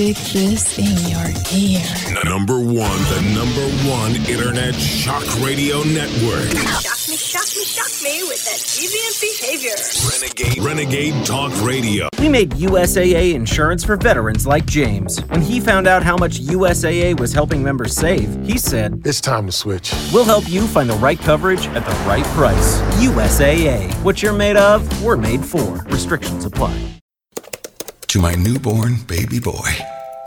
Stick this in your ear. Number one, the number one internet shock radio network. Shock me, shock me, shock me with that deviant behavior. Renegade, Renegade Talk Radio. We made USAA insurance for veterans like James. When he found out how much USAA was helping members save, he said, It's time to switch. We'll help you find the right coverage at the right price. USAA. What you're made of, we're made for. Restrictions apply. To my newborn baby boy,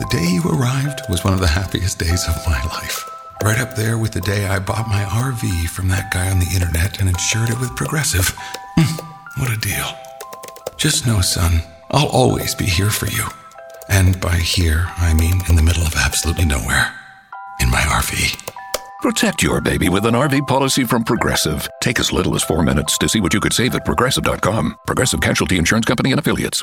the day you arrived was one of the happiest days of my life. Right up there with the day I bought my RV from that guy on the internet and insured it with Progressive. Hmm, what a deal. Just know, son, I'll always be here for you. And by here, I mean in the middle of absolutely nowhere. In my RV. Protect your baby with an RV policy from Progressive. Take as little as four minutes to see what you could save at progressive.com. Progressive Casualty Insurance Company and Affiliates.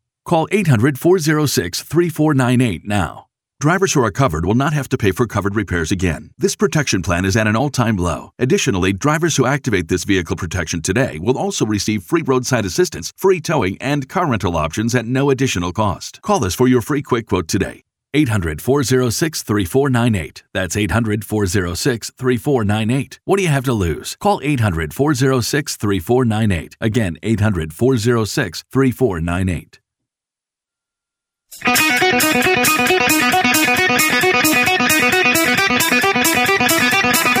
Call 800 406 3498 now. Drivers who are covered will not have to pay for covered repairs again. This protection plan is at an all time low. Additionally, drivers who activate this vehicle protection today will also receive free roadside assistance, free towing, and car rental options at no additional cost. Call us for your free quick quote today. 800 406 3498. That's 800 406 3498. What do you have to lose? Call 800 406 3498. Again, 800 406 3498. Thank you.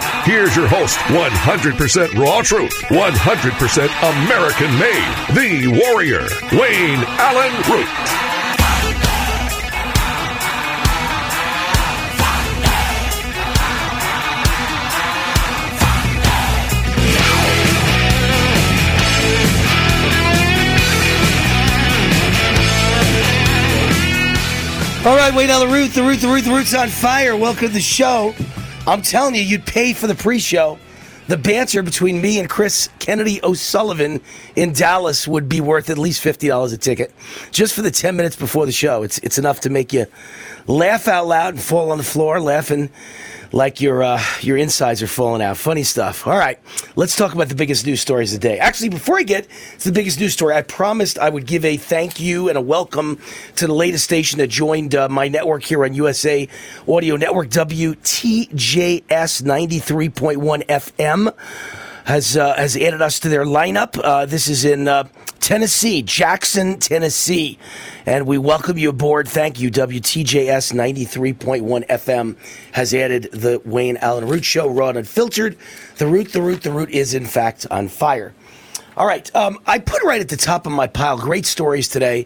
Here's your host, 100% raw truth, 100% American made, the warrior, Wayne Allyn Root. All right, now the root, the root, the root, the root's on fire. Welcome to the show. I'm telling you, you'd pay for the pre-show. The banter between me and Chris Kennedy O'Sullivan in Dallas would be worth at least fifty dollars a ticket, just for the ten minutes before the show. It's it's enough to make you laugh out loud and fall on the floor laughing like your uh, your insides are falling out. Funny stuff. All right, let's talk about the biggest news stories of the day. Actually, before I get to the biggest news story, I promised I would give a thank you and a welcome to the latest station that joined uh, my network here on USA Radio Network, WTJS ninety three point one FM has uh, has added us to their lineup. Uh, this is in uh, Tennessee, Jackson, Tennessee, and we welcome you aboard. Thank you. WTJS ninety three point one FM has added the Wayne Allyn Root Show, raw and unfiltered. The root, the root, the root is in fact on fire. All right, um, I put right at the top of my pile. Great stories today.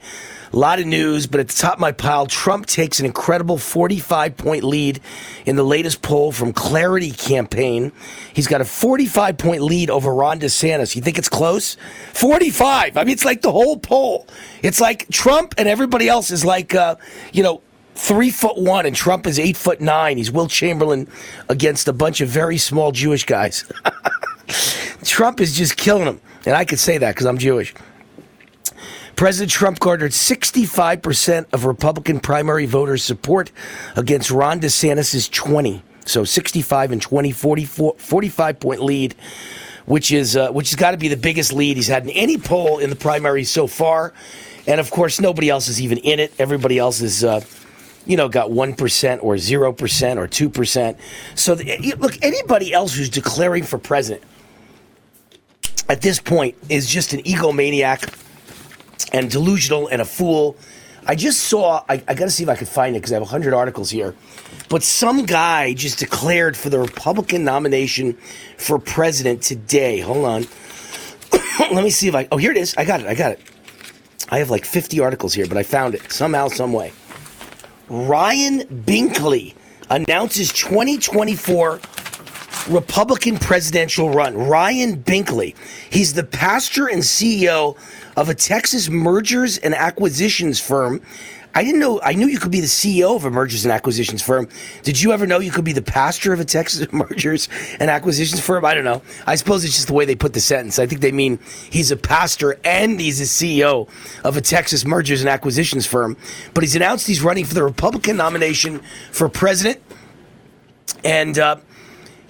A lot of news, but at the top of my pile, Trump takes an incredible 45 point lead in the latest poll from Clarity Campaign. He's got a 45 point lead over Ron DeSantis. You think it's close? 45. I mean, it's like the whole poll. It's like Trump and everybody else is like, uh, you know, three foot one, and Trump is eight foot nine. He's Wilt Chamberlain against a bunch of very small Jewish guys. Trump is just killing them. And I could say that because I'm Jewish. President Trump garnered 65% of Republican primary voters' support against Ron DeSantis' 20. So 65 and 20, 44, 45 point lead, which is uh, which has got to be the biggest lead he's had in any poll in the primary so far. And of course, nobody else is even in it. Everybody else is, uh, you know, got 1% or 0% or 2%. So, the, look, anybody else who's declaring for president at this point is just an egomaniac and delusional and a fool. I just saw. I, I got to see if I could find it because I have 100 articles here. But some guy just declared for the Republican nomination for president today. Hold on. Let me see if I. Oh, here it is. I got it. I got it. I have like 50 articles here, but I found it somehow, some way. Ryan Binkley announces 2024 Republican presidential run. Ryan Binkley. He's the pastor and CEO of a Texas mergers and acquisitions firm. I didn't know, I knew you could be the CEO of a mergers and acquisitions firm. Did you ever know you could be the pastor of a Texas mergers and acquisitions firm? I don't know. I suppose it's just the way they put the sentence. I think they mean he's a pastor and he's a CEO of a Texas mergers and acquisitions firm. But he's announced he's running for the Republican nomination for president. And, uh,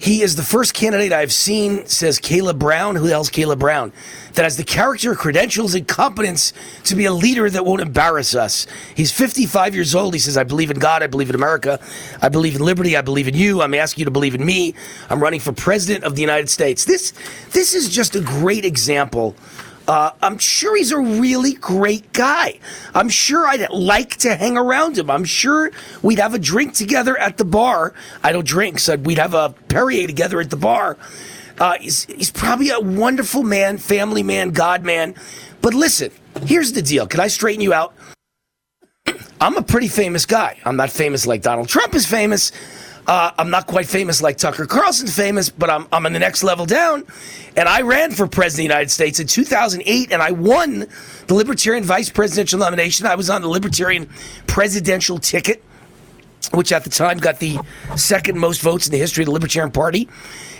he is the first candidate I've seen, says Caleb Brown. Who hell's Caleb Brown? That has the character, credentials, and competence to be a leader that won't embarrass us. He's 55 years old. He says, I believe in God. I believe in America. I believe in liberty. I believe in you. I'm asking you to believe in me. I'm running for president of the United States. This, this is just a great example uh, I'm sure he's a really great guy. I'm sure I'd like to hang around him. I'm sure we'd have a drink together at the bar. I don't drink, so we'd have a Perrier together at the bar. Uh, he's, he's probably a wonderful man, family man, God man. But listen, here's the deal. Can I straighten you out? I'm a pretty famous guy. I'm not famous like Donald Trump is famous. Uh, I'm not quite famous like Tucker Carlson's famous, but I'm, I'm on the next level down. And I ran for president of the United States in 2008, and I won the Libertarian vice presidential nomination. I was on the Libertarian presidential ticket, which at the time got the second most votes in the history of the Libertarian Party.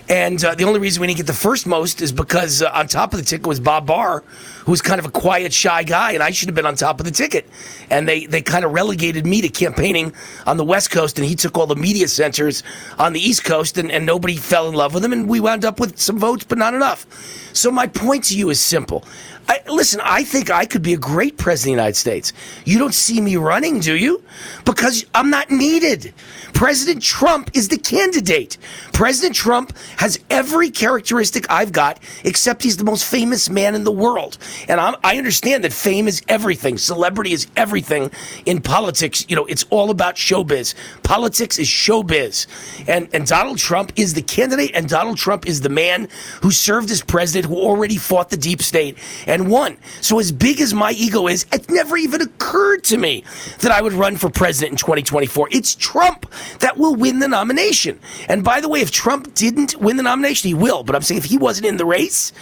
And uh, the only reason we didn't get the first most is because uh, on top of the ticket was Bob Barr, who was kind of a quiet, shy guy, and I should have been on top of the ticket. And they, they kind of relegated me to campaigning on the West Coast, and he took all the media centers on the East Coast, and, and nobody fell in love with him, and we wound up with some votes, but not enough. So my point to you is simple. I, listen, I think I could be a great president of the United States. You don't see me running, do you? Because I'm not needed. President Trump is the candidate. President Trump has every characteristic I've got, except he's the most famous man in the world. And I'm, i understand that fame is everything, celebrity is everything in politics. You know, it's all about showbiz. Politics is showbiz. And, and Donald Trump is the candidate, and Donald Trump is the man who served as president, who already fought the deep state and won. So, as big as my ego is, it never even occurred to me that I would run for president in 2024. It's Trump that will win the nomination. And by the way, if Trump didn't win the nomination, he will. But I'm saying if he wasn't in the race,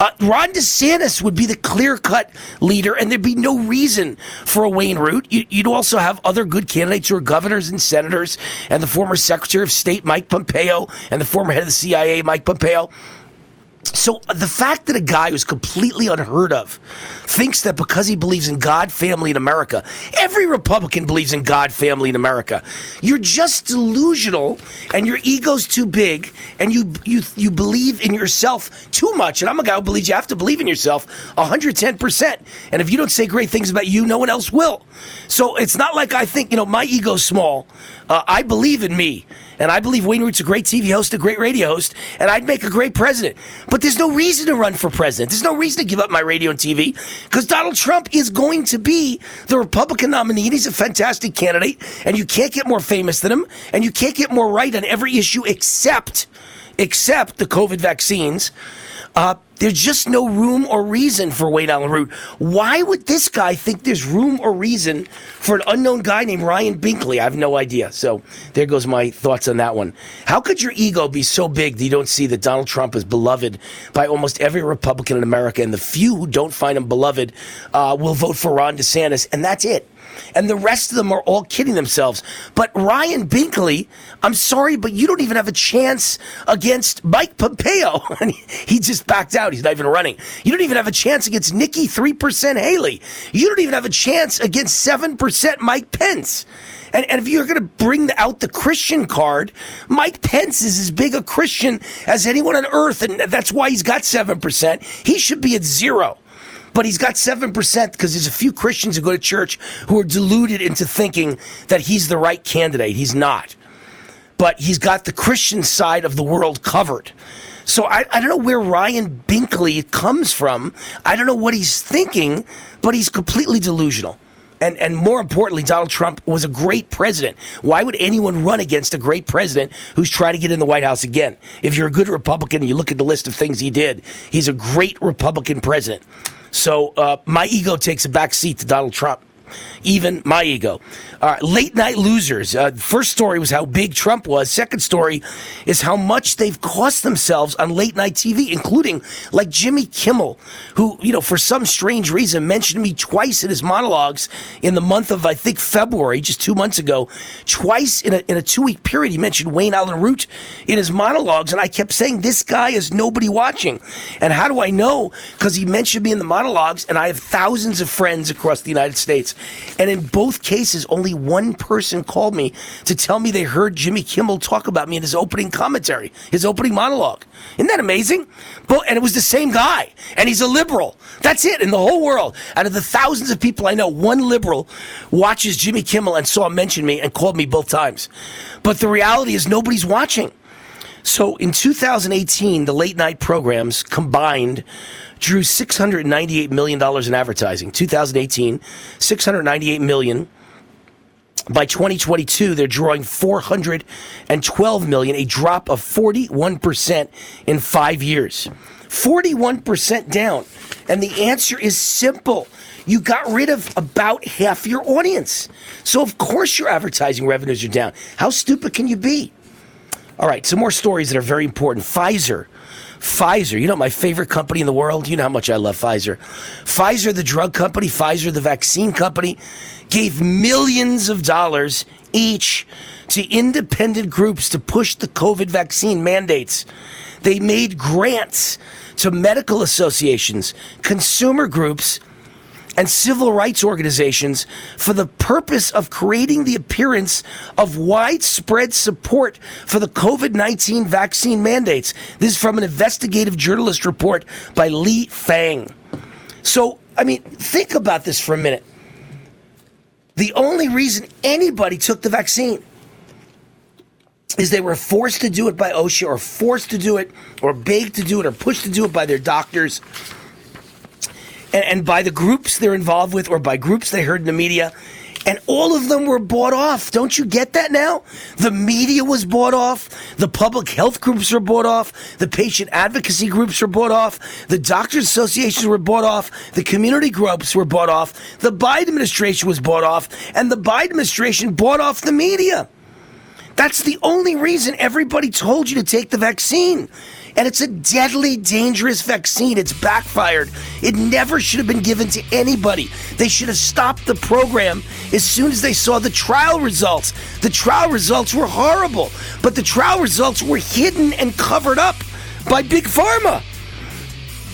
uh, Ron DeSantis would be the clear cut leader, and there'd be no reason for a Wayne Root. You, would also have other good candidates who are governors and senators, and the former Secretary of State, Mike Pompeo, and the former head of the CIA, Mike Pompeo. So the fact that a guy who's completely unheard of thinks that because he believes in God, family, in America, every Republican believes in God, family, in America. You're just delusional, and your ego's too big, and you you you believe in yourself too much. And I'm a guy who believes you have to believe in yourself 110 percent. And if you don't say great things about you, no one else will. So it's not like I think you know my ego's small. Uh, I believe in me. And I believe Wayne Root's a great TV host, a great radio host, and I'd make a great president. But there's no reason to run for president. There's no reason to give up my radio and TV because Donald Trump is going to be the Republican nominee. and He's a fantastic candidate, and you can't get more famous than him, and you can't get more right on every issue except except the COVID vaccines. Uh, there's just no room or reason for Wayne Allyn Root. Why would this guy think there's room or reason for an unknown guy named Ryan Binkley? I have no idea. So there goes my thoughts on that one. How could your ego be so big that you don't see that Donald Trump is beloved by almost every Republican in America, and the few who don't find him beloved uh, will vote for Ron DeSantis, and that's it and the rest of them are all kidding themselves. But Ryan Binkley, I'm sorry, but you don't even have a chance against Mike Pompeo. he just backed out. He's not even running. You don't even have a chance against Nikki 3% Haley. You don't even have a chance against 7% Mike Pence. And, and if you're going to bring out the Christian card, Mike Pence is as big a Christian as anyone on earth, and that's why he's got 7%. He should be at zero but he's got 7% because there's a few Christians who go to church who are deluded into thinking that he's the right candidate. He's not. But he's got the Christian side of the world covered. So I, I don't know where Ryan Binkley comes from. I don't know what he's thinking, but he's completely delusional. And, and more importantly, Donald Trump was a great president. Why would anyone run against a great president who's trying to get in the White House again? If you're a good Republican and you look at the list of things he did, he's a great Republican president. So uh, my ego takes a back seat to Donald Trump even my ego. Uh, late night losers. Uh, first story was how big Trump was. Second story is how much they've cost themselves on late night TV, including like Jimmy Kimmel, who, you know, for some strange reason mentioned me twice in his monologues in the month of, I think, February, just two months ago. Twice in a, in a two week period, he mentioned Wayne Allyn Root in his monologues. And I kept saying, this guy is nobody watching. And how do I know? Because he mentioned me in the monologues, and I have thousands of friends across the United States. And in both cases, only one person called me to tell me they heard Jimmy Kimmel talk about me in his opening commentary, his opening monologue. Isn't that amazing? But, and it was the same guy. And he's a liberal. That's it in the whole world. Out of the thousands of people I know, one liberal watches Jimmy Kimmel and saw mention me and called me both times. But the reality is nobody's watching. So in 2018, the late night programs combined drew $698 million in advertising. 2018, $698 million. By 2022, they're drawing 412 million, a drop of 41% in five years. 41% down. And the answer is simple. You got rid of about half your audience. So, of course, your advertising revenues are down. How stupid can you be? All right, some more stories that are very important. Pfizer Pfizer, you know my favorite company in the world. You know how much I love Pfizer. Pfizer, the drug company, Pfizer, the vaccine company, gave millions of dollars each to independent groups to push the COVID vaccine mandates. They made grants to medical associations, consumer groups, and civil rights organizations for the purpose of creating the appearance of widespread support for the COVID 19 vaccine mandates. This is from an investigative journalist report by Lee Fang. So, I mean, think about this for a minute. The only reason anybody took the vaccine is they were forced to do it by OSHA or forced to do it or begged to do it or pushed to do it by their doctors and, and by the groups they're involved with or by groups they heard in the media. And all of them were bought off. Don't you get that now? The media was bought off. The public health groups were bought off. The patient advocacy groups were bought off. The doctors' associations were bought off. The community groups were bought off. The Biden administration was bought off. And the Biden administration bought off the media. That's the only reason everybody told you to take the vaccine. And it's a deadly, dangerous vaccine. It's backfired. It never should have been given to anybody. They should have stopped the program as soon as they saw the trial results. The trial results were horrible, but the trial results were hidden and covered up by Big Pharma,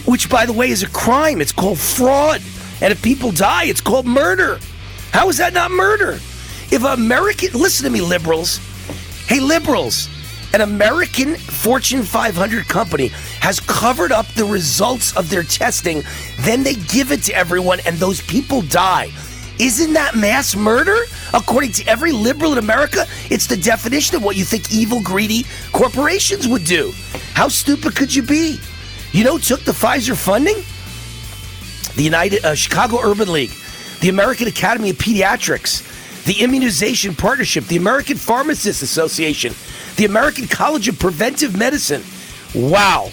which, by the way, is a crime. It's called fraud. And if people die, it's called murder. How is that not murder? If American, listen to me, liberals. Hey, liberals, an American Fortune 500 company has covered up the results of their testing, then they give it to everyone and those people die. Isn't that mass murder? According to every liberal in America, it's the definition of what you think evil, greedy corporations would do. How stupid could you be? You know, took the Pfizer funding? The United uh, Chicago Urban League, the American Academy of Pediatrics, the Immunization Partnership, the American Pharmacists Association, the American College of Preventive Medicine. Wow.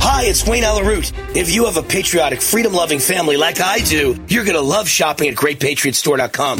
Hi, it's Wayne Allyn Root. If you have a patriotic, freedom loving family like I do, you're going to love shopping at greatpatriotstore.com.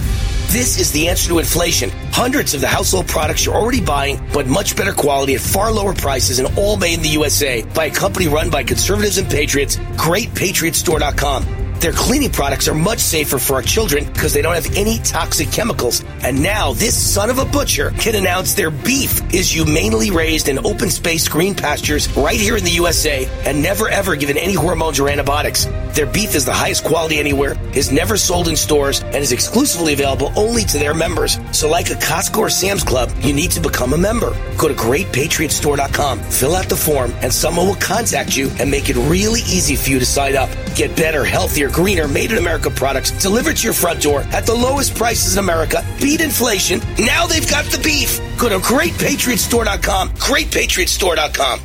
This is the answer to inflation. Hundreds of the household products you're already buying, but much better quality at far lower prices and all made in the USA by a company run by conservatives and patriots, greatpatriotstore.com. Their cleaning products are much safer for our children because they don't have any toxic chemicals. And now this son of a butcher can announce their beef is humanely raised in open space green pastures right here in the USA and never ever given any hormones or antibiotics. Their beef is the highest quality anywhere, is never sold in stores, and is exclusively available only to their members. So like a Costco or Sam's Club, you need to become a member. Go to greatpatriotstore.com, fill out the form, and someone will contact you and make it really easy for you to sign up. Get better, healthier, healthier, greener, made in America products delivered to your front door at the lowest prices in America. Beat inflation. Now they've got the beef. Go to greatpatriotstore.com. Greatpatriotstore.com.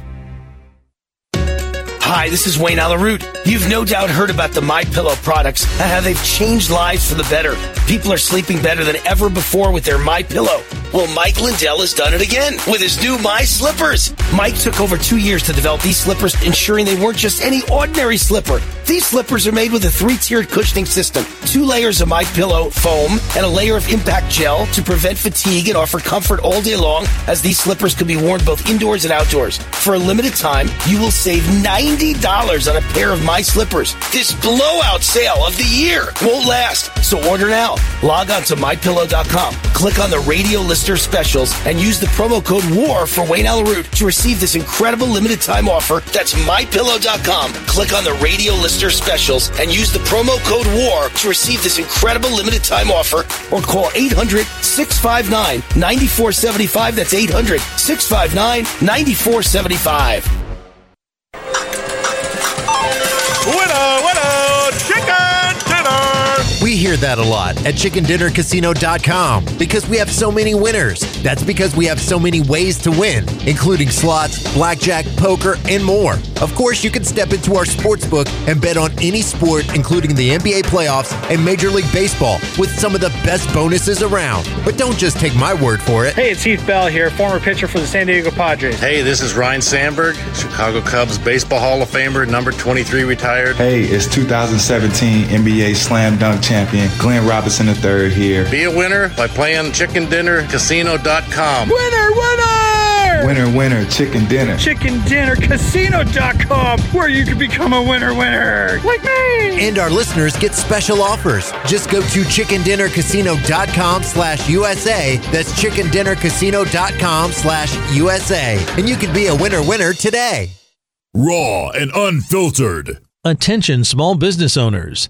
Hi, this is Wayne Allyn Root. You've no doubt heard about the My Pillow products and how they've changed lives for the better. People are sleeping better than ever before with their My Pillow. Well, Mike Lindell has done it again with his new My Slippers. Mike took over two years to develop these slippers, ensuring they weren't just any ordinary slipper. These slippers are made with a three-tiered cushioning system, two layers of My Pillow foam, and a layer of impact gel to prevent fatigue and offer comfort all day long. As these slippers can be worn both indoors and outdoors. For a limited time, you will save ninety dollars on a pair of My Slippers. This blowout sale of the year won't last, so order now. Log on to mypillow.com, click on the radio lister specials, and use the promo code WAR for Wayne Allyn Root to receive this incredible limited time offer. That's mypillow.com. Click on the radio lister specials and use the promo code WAR to receive this incredible limited time offer or call 800 659 9475. That's 800 659 9475. Hear that a lot at chickendinnercasino.com because we have so many winners. That's because we have so many ways to win, including slots, blackjack, poker, and more. Of course, you can step into our sports book and bet on any sport, including the NBA playoffs and Major League Baseball, with some of the best bonuses around. But don't just take my word for it. Hey, it's Heath Bell here, former pitcher for the San Diego Padres. Hey, this is Ryne Sandberg, Chicago Cubs Baseball Hall of Famer, number 23 retired. Hey, it's 2017 NBA Slam Dunk champion Glenn Robinson III here. Be a winner by playing chickendinnercasino.com. Winner, winner! Winner, winner, chicken dinner. ChickenDinnerCasino.com, where you can become a winner, winner, like me. And our listeners get special offers. Just go to chickendinnercasino.com slash USA. That's chickendinnercasino.com slash USA. And you can be a winner winner today. Raw and unfiltered. Attention, small business owners.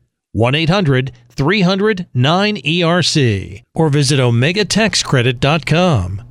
1 800 300 9ERC. Or visit OmegaTaxCredit.com.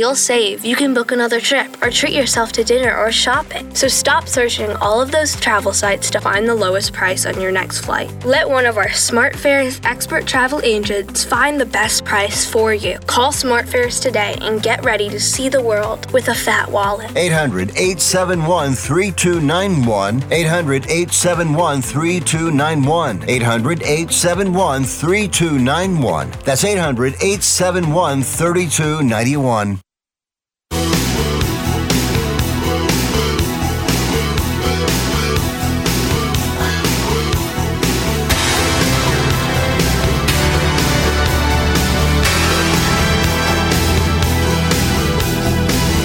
you'll save, you can book another trip or treat yourself to dinner or shopping. So stop searching all of those travel sites to find the lowest price on your next flight. Let one of our SmartFares expert travel agents find the best price for you. Call SmartFares today and get ready to see the world with a fat wallet. 800 871 3291. 800 871 3291. 800 871 3291. That's 800 871 3291.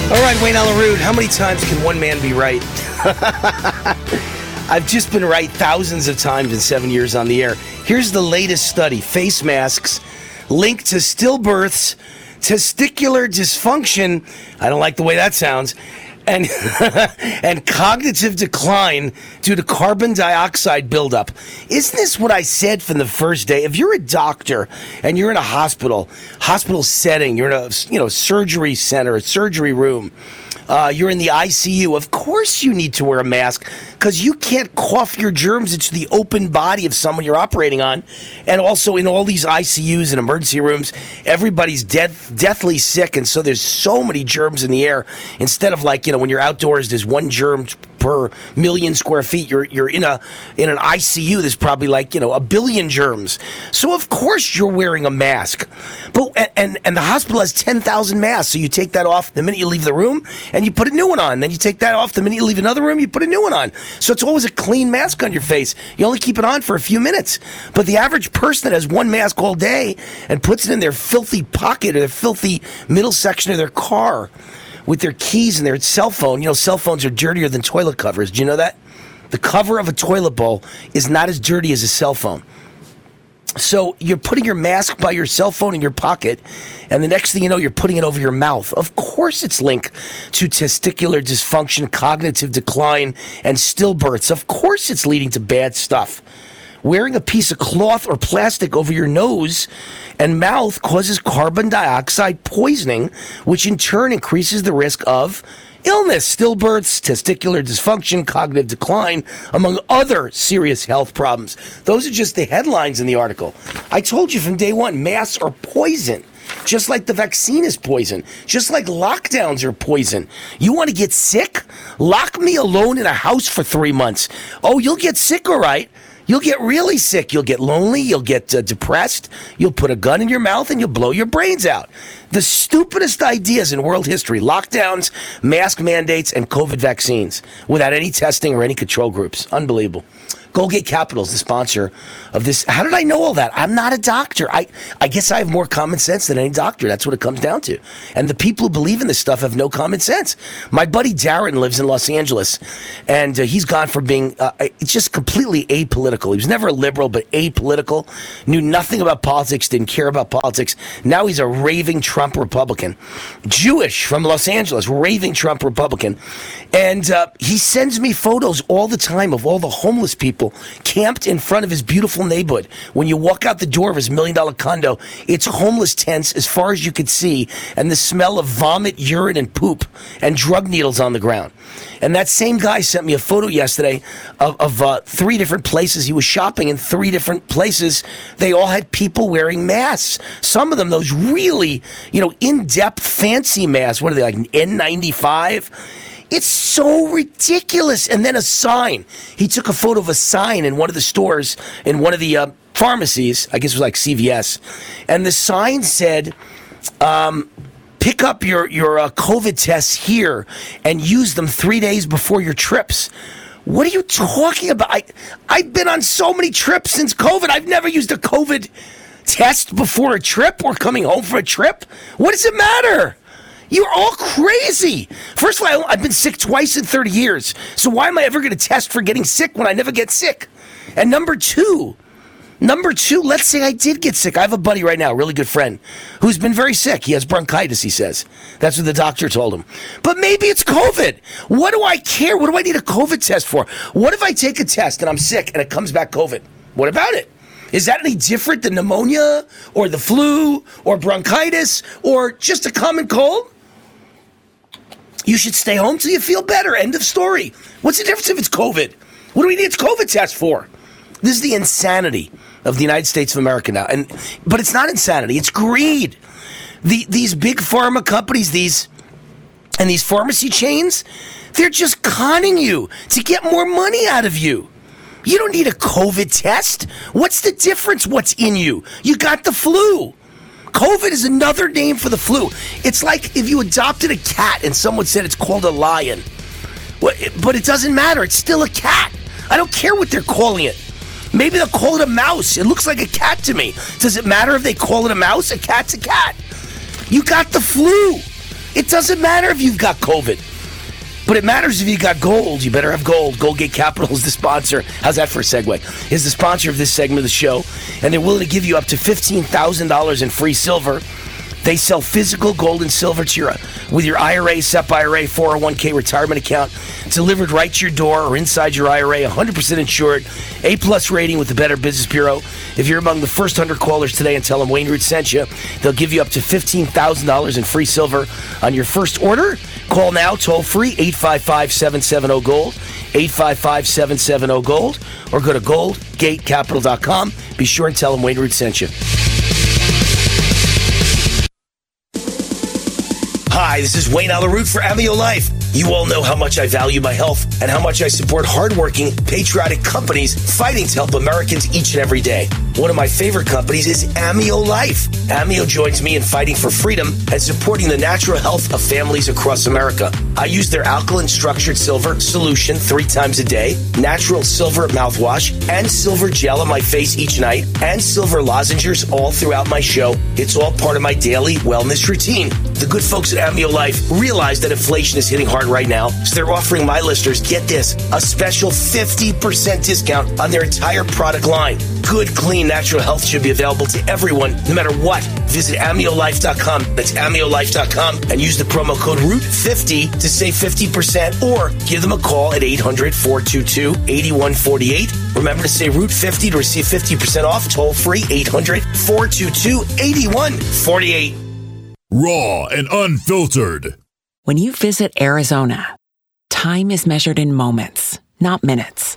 All right, Wayne Allyn Root, how many times can one man be right? I've just been right thousands of times in seven years on the air. Here's the latest study face masks linked to stillbirths, testicular dysfunction. I don't like the way that sounds. And, and cognitive decline due to carbon dioxide buildup. Isn't this what I said from the first day? If you're a doctor and you're in a hospital, hospital setting, you're in a you know surgery center, a surgery room, uh, you're in the ICU. Of course, you need to wear a mask because you can't cough your germs into the open body of someone you're operating on. And also, in all these ICUs and emergency rooms, everybody's death, deathly sick. And so there's so many germs in the air. Instead of like, you know, when you're outdoors, there's one germ per million square feet. You're you're in a in an ICU. There's probably like you know a billion germs. So of course you're wearing a mask. But and and the hospital has ten thousand masks. So you take that off the minute you leave the room, and you put a new one on. Then you take that off the minute you leave another room. You put a new one on. So it's always a clean mask on your face. You only keep it on for a few minutes. But the average person that has one mask all day and puts it in their filthy pocket or their filthy middle section of their car with their keys and their cell phone. You know, cell phones are dirtier than toilet covers. Do you know that? The cover of a toilet bowl is not as dirty as a cell phone. So you're putting your mask by your cell phone in your pocket, and the next thing you know, you're putting it over your mouth. Of course, it's linked to testicular dysfunction, cognitive decline, and stillbirths. Of course, it's leading to bad stuff. Wearing a piece of cloth or plastic over your nose and mouth causes carbon dioxide poisoning, which in turn increases the risk of illness, stillbirths, testicular dysfunction, cognitive decline, among other serious health problems. Those are just the headlines in the article. I told you from day one masks are poison. Just like the vaccine is poison. Just like lockdowns are poison. You want to get sick? Lock me alone in a house for three months. Oh, you'll get sick, all right. You'll get really sick. You'll get lonely. You'll get uh, depressed. You'll put a gun in your mouth and you'll blow your brains out. The stupidest ideas in world history lockdowns, mask mandates, and COVID vaccines without any testing or any control groups. Unbelievable. Goldgate Capital is the sponsor of this. How did I know all that? I'm not a doctor. I, I guess I have more common sense than any doctor. That's what it comes down to. And the people who believe in this stuff have no common sense. My buddy Darren lives in Los Angeles, and uh, he's gone from being uh, it's just completely apolitical. He was never a liberal, but apolitical. Knew nothing about politics. Didn't care about politics. Now he's a raving Trump Republican, Jewish from Los Angeles, raving Trump Republican, and uh, he sends me photos all the time of all the homeless people camped in front of his beautiful neighborhood. When you walk out the door of his million dollar condo, it's homeless tents as far as you could see, and the smell of vomit, urine, and poop, and drug needles on the ground. And that same guy sent me a photo yesterday of, of uh, three different places. He was shopping in three different places. They all had people wearing masks. Some of them, those really, you know, in depth, fancy masks. What are they, like N95? It's so ridiculous. And then a sign. He took a photo of a sign in one of the stores, in one of the uh, pharmacies. I guess it was like CVS. And the sign said, um, pick up your, your uh, COVID tests here and use them three days before your trips. What are you talking about? I, I've been on so many trips since COVID. I've never used a COVID test before a trip or coming home for a trip. What does it matter? You're all crazy. First of all, I've been sick twice in 30 years. So why am I ever going to test for getting sick when I never get sick? And number two, number two, let's say I did get sick. I have a buddy right now, really good friend, who's been very sick. He has bronchitis, he says. That's what the doctor told him. But maybe it's COVID. What do I care? What do I need a COVID test for? What if I take a test and I'm sick and it comes back COVID? What about it? Is that any different than pneumonia or the flu or bronchitis or just a common cold? You should stay home till you feel better. End of story. What's the difference if it's COVID? What do we need a COVID test for? This is the insanity of the United States of America now. And but it's not insanity, it's greed. The, these big pharma companies, these and these pharmacy chains, they're just conning you to get more money out of you. You don't need a COVID test. What's the difference? What's in you? You got the flu. COVID is another name for the flu. It's like if you adopted a cat and someone said it's called a lion. But it doesn't matter. It's still a cat. I don't care what they're calling it. Maybe they'll call it a mouse. It looks like a cat to me. Does it matter if they call it a mouse? A cat's a cat. You got the flu. It doesn't matter if you've got COVID. But it matters if you got gold. You better have gold. Goldgate Capital is the sponsor. How's that for a segue? Is the sponsor of this segment of the show, and they're willing to give you up to fifteen thousand dollars in free silver. They sell physical gold and silver to your with your IRA, SEP IRA, 401k retirement account delivered right to your door or inside your IRA, 100% insured, A plus rating with the Better Business Bureau. If you're among the first 100 callers today and tell them Wayne Root sent you, they'll give you up to $15,000 in free silver on your first order. Call now, toll free, 855 770 Gold, 855 770 Gold, or go to goldgatecapital.com. Be sure and tell them Wayne Root sent you. Hi, this is Wayne Allyn Root for Amio Life. You all know how much I value my health and how much I support hardworking, patriotic companies fighting to help Americans each and every day. One of my favorite companies is Amio Life. Amio joins me in fighting for freedom and supporting the natural health of families across America. I use their alkaline structured silver solution three times a day, natural silver mouthwash, and silver gel on my face each night, and silver lozenges all throughout my show. It's all part of my daily wellness routine. The good folks at Amio Life realize that inflation is hitting hard right now, so they're offering my listeners, get this, a special 50% discount on their entire product line. Good, clean, natural health should be available to everyone, no matter what. Visit AmioLife.com. That's AmioLife.com and use the promo code ROOT50 to save 50% or give them a call at 800 422 8148. Remember to say ROOT50 to receive 50% off toll free 800 422 8148. Raw and unfiltered. When you visit Arizona, time is measured in moments, not minutes.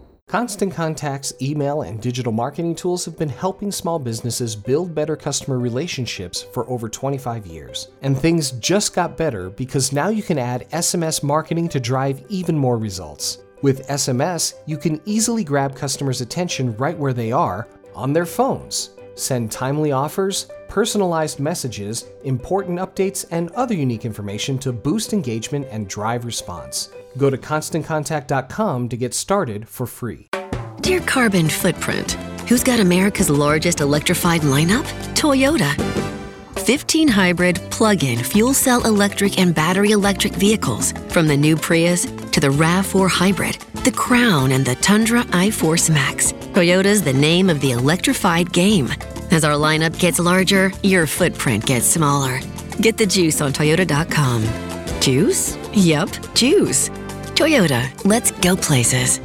Constant Contact's email and digital marketing tools have been helping small businesses build better customer relationships for over 25 years. And things just got better because now you can add SMS marketing to drive even more results. With SMS, you can easily grab customers' attention right where they are on their phones. Send timely offers, personalized messages, important updates, and other unique information to boost engagement and drive response. Go to constantcontact.com to get started for free. Dear Carbon Footprint, who's got America's largest electrified lineup? Toyota. 15 hybrid, plug in, fuel cell electric, and battery electric vehicles, from the new Prius to the RAV4 Hybrid, the Crown, and the Tundra iForce Max. Toyota's the name of the electrified game. As our lineup gets larger, your footprint gets smaller. Get the juice on Toyota.com. Juice? Yep, juice. Toyota, let's go places.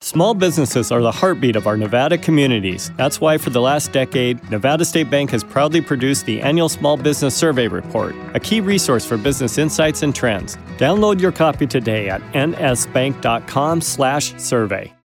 Small businesses are the heartbeat of our Nevada communities. That's why, for the last decade, Nevada State Bank has proudly produced the annual Small Business Survey Report, a key resource for business insights and trends. Download your copy today at nsbank.com/survey.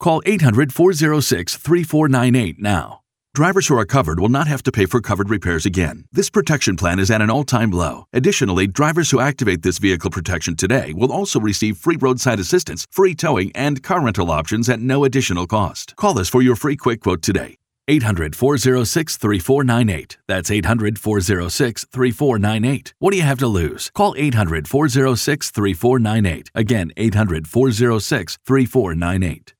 Call 800 406 3498 now. Drivers who are covered will not have to pay for covered repairs again. This protection plan is at an all time low. Additionally, drivers who activate this vehicle protection today will also receive free roadside assistance, free towing, and car rental options at no additional cost. Call us for your free quick quote today. 800 406 3498. That's 800 406 3498. What do you have to lose? Call 800 406 3498. Again, 800 406 3498.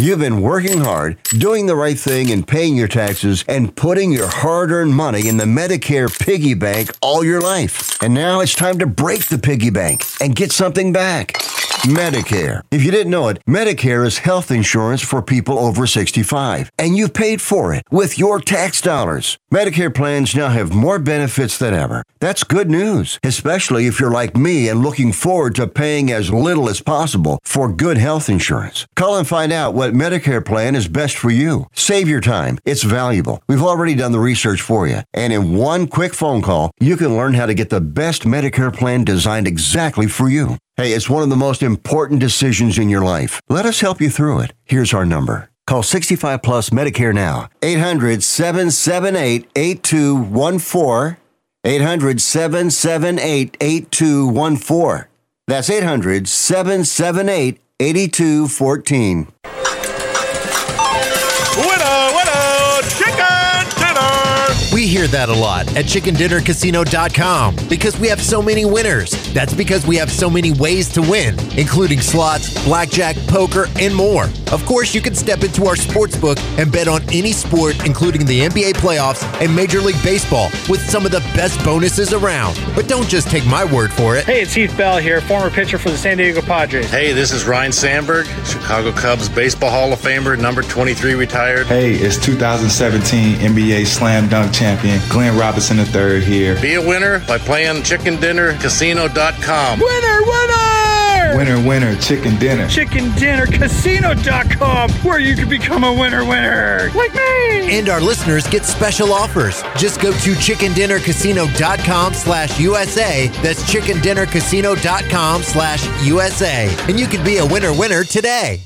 You've been working hard, doing the right thing, and paying your taxes, and putting your hard earned money in the Medicare piggy bank all your life. And now it's time to break the piggy bank and get something back. Medicare. If you didn't know it, Medicare is health insurance for people over 65, and you've paid for it with your tax dollars. Medicare plans now have more benefits than ever. That's good news, especially if you're like me and looking forward to paying as little as possible for good health insurance. Call and find out what Medicare plan is best for you. Save your time. It's valuable. We've already done the research for you. And in one quick phone call, you can learn how to get the best Medicare plan designed exactly for you. Hey, it's one of the most important decisions in your life. Let us help you through it. Here's our number. Call 65 Plus Medicare now. 800 778 8214. 800 778 8214. That's 800 778 8214. Hear that a lot at chickendinnercasino.com because we have so many winners. That's because we have so many ways to win, including slots, blackjack, poker, and more. Of course, you can step into our sportsbook and bet on any sport, including the NBA playoffs and Major League Baseball, with some of the best bonuses around. But don't just take my word for it. Hey, it's Heath Bell here, former pitcher for the San Diego Padres. Hey, this is Ryne Sandberg, Chicago Cubs Baseball Hall of Famer, number 23 retired. Hey, it's 2017 NBA Slam Dunk champion Glenn Robinson III here. Be a winner by playing chickendinnercasino.com. Winner, winner! Winner, winner, chicken dinner. ChickenDinnerCasino.com, where you can become a winner, winner. Like me! And our listeners get special offers. Just go to chickendinnercasino.com slash USA. That's chickendinnercasino.com slash USA. And you can be a winner winner today.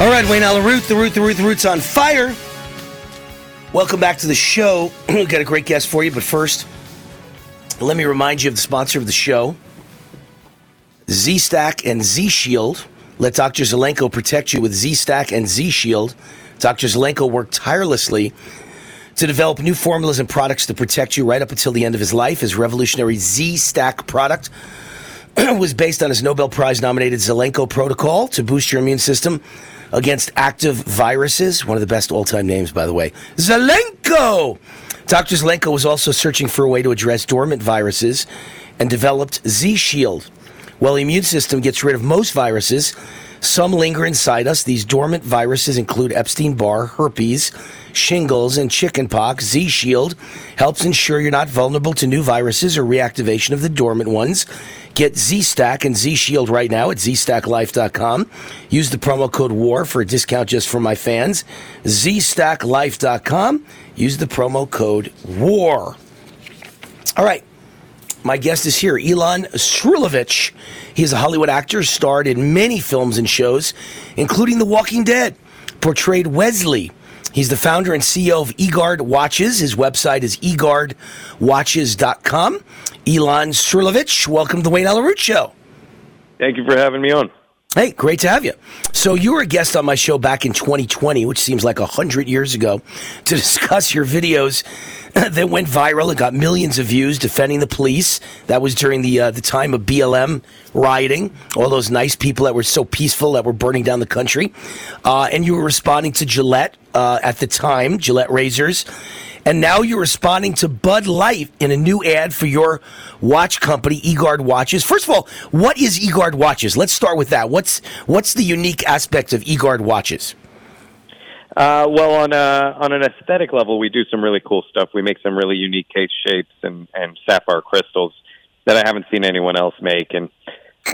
All right, Wayne Allyn Root, the root, the root, the root's on fire. Welcome back to the show. We've got a great guest for you, but first, let me remind you of the sponsor of the show Z Stack and Z Shield. Let Dr. Zelenko protect you with Z Stack and Z Shield. Dr. Zelenko worked tirelessly to develop new formulas and products to protect you right up until the end of his life. His revolutionary Z Stack product was based on his Nobel Prize nominated Zelenko protocol to boost your immune system against active viruses. One of the best all time names, by the way. Zelenko! Dr. Zelenko was also searching for a way to address dormant viruses and developed Z Shield. While the immune system gets rid of most viruses, some linger inside us. These dormant viruses include Epstein Barr, herpes, shingles, and chickenpox. Z Shield helps ensure you're not vulnerable to new viruses or reactivation of the dormant ones. Get Z Stack and Z Shield right now at ZStackLife.com. Use the promo code WAR for a discount just for my fans. ZStackLife.com. Use the promo code WAR. All right. My guest is here, Elon Srulovicz. He's a Hollywood actor, starred in many films and shows, including The Walking Dead, portrayed Wesley. He's the founder and CEO of eGuard Watches. His website is eGuardWatches.com. Elon Srulovicz, welcome to the Wayne Allyn Root Show. Thank you for having me on. Hey, great to have you. So you were a guest on my show back in 2020, which seems like a hundred years ago, to discuss your videos that went viral and got millions of views defending the police. That was during the uh, the time of BLM rioting. All those nice people that were so peaceful that were burning down the country, uh, and you were responding to Gillette uh, at the time, Gillette razors. And now you're responding to Bud Light in a new ad for your watch company, eGuard Watches. First of all, what is eGuard Watches? Let's start with that. What's what's the unique aspect of eGuard Watches? Uh, well, on a, on an aesthetic level, we do some really cool stuff. We make some really unique case shapes and, and sapphire crystals that I haven't seen anyone else make, and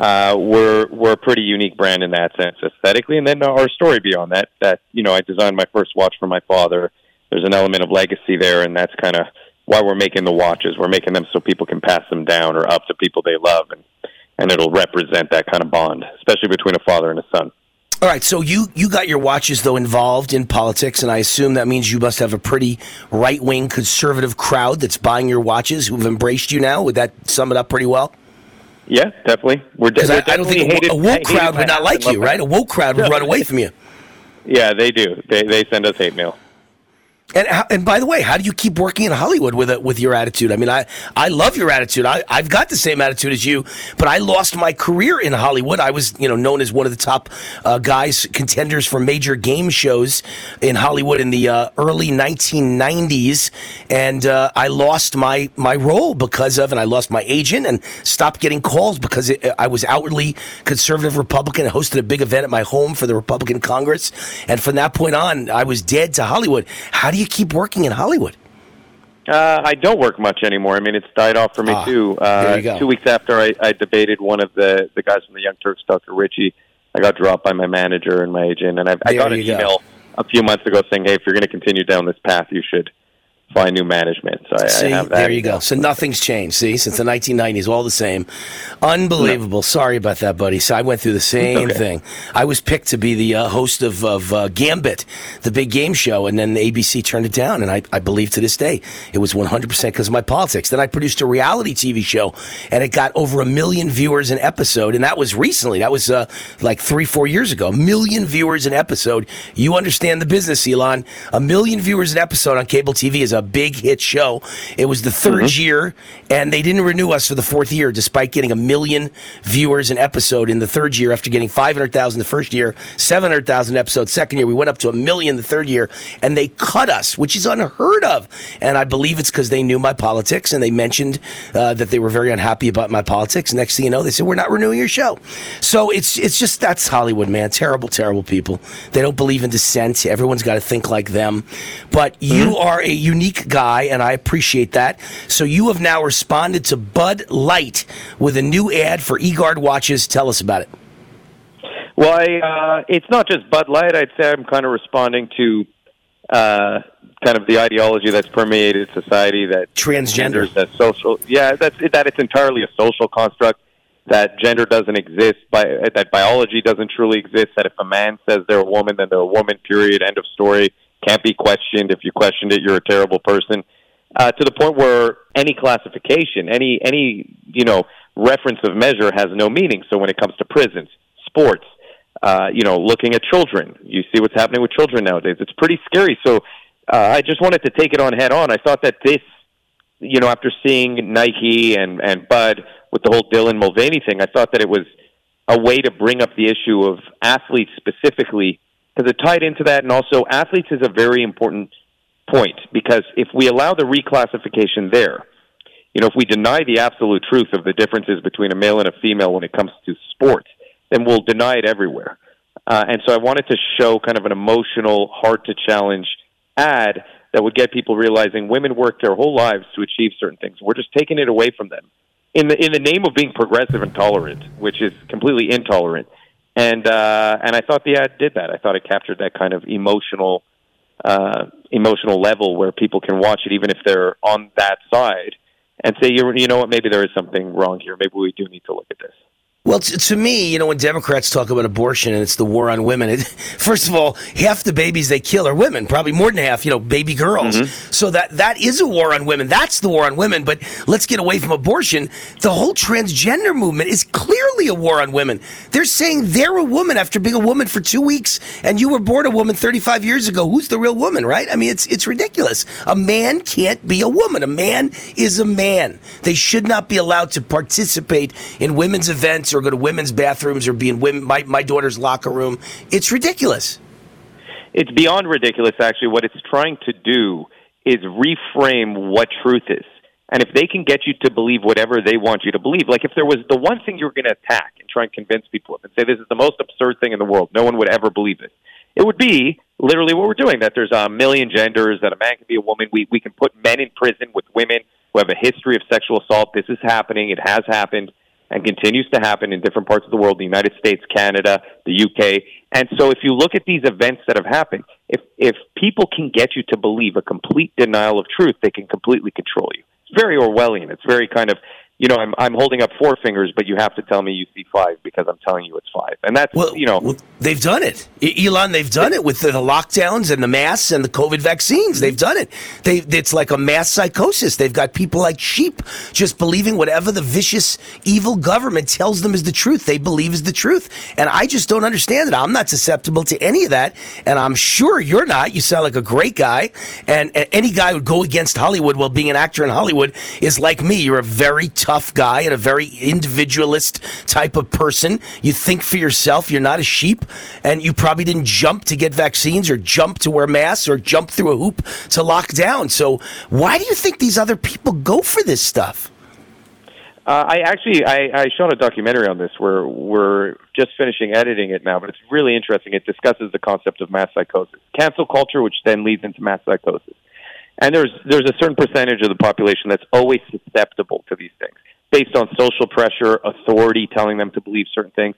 uh, we're we're a pretty unique brand in that sense aesthetically. And then our story beyond that, that you know, I designed my first watch for my father. There's an element of legacy there, and that's kind of why we're making the watches. We're making them so people can pass them down or up to people they love, and and it'll represent that kind of bond, especially between a father and a son. All right, so you you got your watches though involved in politics, and I assume that means you must have a pretty right wing conservative crowd that's buying your watches who've embraced you now. Would that sum it up pretty well? Yeah, definitely. We're, de- I, don't think a, definitely a hated- woke crowd would not like you, right? A woke crowd would No. run away from you. Yeah, they do. They they send us hate mail. And and by the way, how do you keep working in Hollywood with it with your attitude? I mean, I I love your attitude. I I've got the same attitude as you, but I lost my career in Hollywood. I was you know known as one of the top uh, guys contenders for major game shows in Hollywood in the uh, early 1990s, and uh, I lost my my role because of, and I lost my agent and stopped getting calls because it, I was outwardly conservative Republican. I hosted a big event at my home for the Republican Congress, and from that point on, I was dead to Hollywood. How do you keep working in Hollywood? Uh, I don't work much anymore. I mean, it's died off for me Ah, too. Uh, two weeks after I, I debated one of the the guys from the Young Turks, Dr. Richey, I got dropped by my manager and my agent, and I've, I got an go. email a few months ago saying, "Hey, if you're going to continue down this path, you should find new management." So I, See, I have that. there you go. So nothing's changed. See, since the 1990s, all the same. Unbelievable. Sorry about that, buddy. So I went through the same okay. thing. I was picked to be the uh, host of, of uh, Gambit, the big game show, and then the ABC turned it down. And I, I believe to this day it was 100% because of my politics. Then I produced a reality TV show, and it got over a million viewers an episode. And that was recently. That was uh, like three, four years ago. A million viewers an episode. You understand the business, Elon. A million viewers an episode on cable TV is a big hit show. It was the 3rd year, and they didn't renew us for the fourth year, despite getting a million viewers an episode in the third year after getting 500,000 the first year, 700,000 episodes second year. We went up to a million the third year, and they cut us, which is unheard of. And I believe it's because they knew my politics and they mentioned uh, that they were very unhappy about my politics. Next thing you know, they said, We're not renewing your show. So it's, it's just that's Hollywood, man. Terrible, terrible people. They don't believe in dissent. Everyone's got to think like them. But you are a unique guy, and I appreciate that. So you have now responded to Bud Light with a new ad for eGuard watches. Tell us about it. Well, I, uh, it's not just Bud Light. I'd say I'm kind of responding to uh, kind of the ideology that's permeated society that transgender that social. Yeah, that's that it's entirely a social construct. That gender doesn't exist. By that biology doesn't truly exist. That if a man says they're a woman, then they're a woman. Period. End of story. Can't be questioned. If you questioned it, you're a terrible person. Uh, to the point where any classification, any any you know reference of measure has no meaning. So when it comes to prisons, sports, uh, you know, looking at children. You see what's happening with children nowadays. It's pretty scary. So uh, I just wanted to take it on head on. I thought that this, you know, after seeing Nike and and Bud with the whole Dylan Mulvaney thing, I thought that it was a way to bring up the issue of athletes specifically because it tied into that, and also athletes is a very important point because if we allow the reclassification there, you know, if we deny the absolute truth of the differences between a male and a female when it comes to sports, then we'll deny it everywhere. Uh, and so I wanted to show kind of an emotional, hard to challenge ad that would get people realizing women work their whole lives to achieve certain things. We're just taking it away from them in the in the name of being progressive and tolerant, which is completely intolerant. And uh, and I thought the ad did that. I thought it captured that kind of emotional uh, emotional level where people can watch it even if they're on that side and say, you you know what, maybe there is something wrong here. Maybe we do need to look at this. Well, t- to me, you know, when Democrats talk about abortion and it's the war on women, it, first of all, half the babies they kill are women, probably more than half, you know, baby girls. Mm-hmm. So that that is a war on women. That's the war on women. But let's get away from abortion. The whole transgender movement is clearly a war on women. They're saying they're a woman after being a woman for two weeks, and you were born a woman 35 years ago. Who's the real woman, right? I mean, it's it's ridiculous. A man can't be a woman. A man is a man. They should not be allowed to participate in women's events or go to women's bathrooms or be in women, my, my daughter's locker room. It's ridiculous. It's beyond ridiculous, actually. What it's trying to do is reframe what truth is. And if they can get you to believe whatever they want you to believe, like if there was the one thing you were going to attack and try and convince people of and say this is the most absurd thing in the world, no one would ever believe it, it would be literally what we're doing that there's a million genders, that a man can be a woman. We, we can put men in prison with women who have a history of sexual assault. This is happening. It has happened and continues to happen in different parts of the world, the United States, Canada, the UK. And so if you look at these events that have happened, if if people can get you to believe a complete denial of truth, they can completely control you. It's very Orwellian. It's very kind of you know, I'm I'm holding up four fingers, but you have to tell me you see five because I'm telling you it's five. And that's well, you know That's They've done it, Elon. They've done it with the lockdowns and the masks and the COVID vaccines. They've done it. They, it's like a mass psychosis. They've got people like sheep just believing whatever the vicious, evil government tells them is the truth. They believe is the truth, and I just don't understand it. I'm not susceptible to any of that, and I'm sure you're not. You sound like a great guy, and, and any guy would go against Hollywood while being an actor in Hollywood is like me. You're a very tough guy and a very individualist type of person. You think for yourself. You're not a sheep and you probably didn't jump to get vaccines or jump to wear masks or jump through a hoop to lock down. So why do you think these other people go for this stuff? Uh, I actually I, I shot a documentary on this. Where we're just finishing editing it now, but it's really interesting. It discusses the concept of mass psychosis, cancel culture, which then leads into mass psychosis. And there's there's a certain percentage of the population that's always susceptible to these things, based on social pressure, authority telling them to believe certain things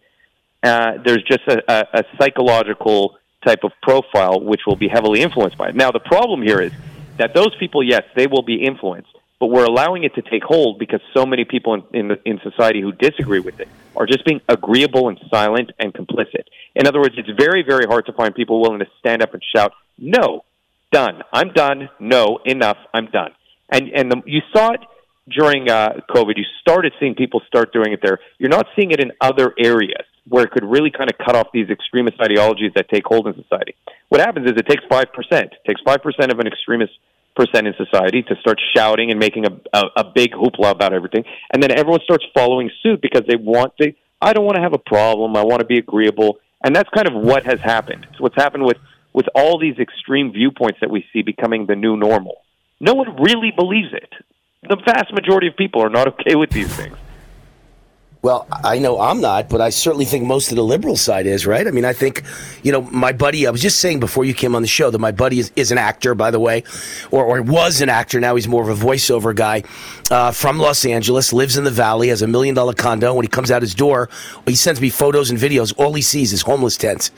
uh, there's just a, a, a psychological type of profile which will be heavily influenced by it. Now, the problem here is that those people, yes, they will be influenced, but we're allowing it to take hold because so many people in, in, the, in society who disagree with it are just being agreeable and silent and complicit. In other words, it's very, very hard to find people willing to stand up and shout, no, done. I'm done. No, enough. I'm done. And, and the, you saw it during uh, COVID. You started seeing people start doing it there. You're not seeing it in other areas where it could really kind of cut off these extremist ideologies that take hold in society. What happens is it takes 5%. Takes 5% of an extremist percent in society to start shouting and making a, a, a big hoopla about everything. And then everyone starts following suit because they want to, I don't want to have a problem. I want to be agreeable. And that's kind of what has happened. What's happened with, with all these extreme viewpoints that we see becoming the new normal. No one really believes it. The vast majority of people are not okay with these things. Well, I know I'm not, but I certainly think most of the liberal side is, right? I mean, I think, you know, my buddy, I was just saying before you came on the show that my buddy is, is an actor, by the way, or, or was an actor. Now he's more of a voiceover guy uh, from Los Angeles, lives in the valley, has a million dollar condo. When he comes out his door, he sends me photos and videos. All he sees is homeless tents.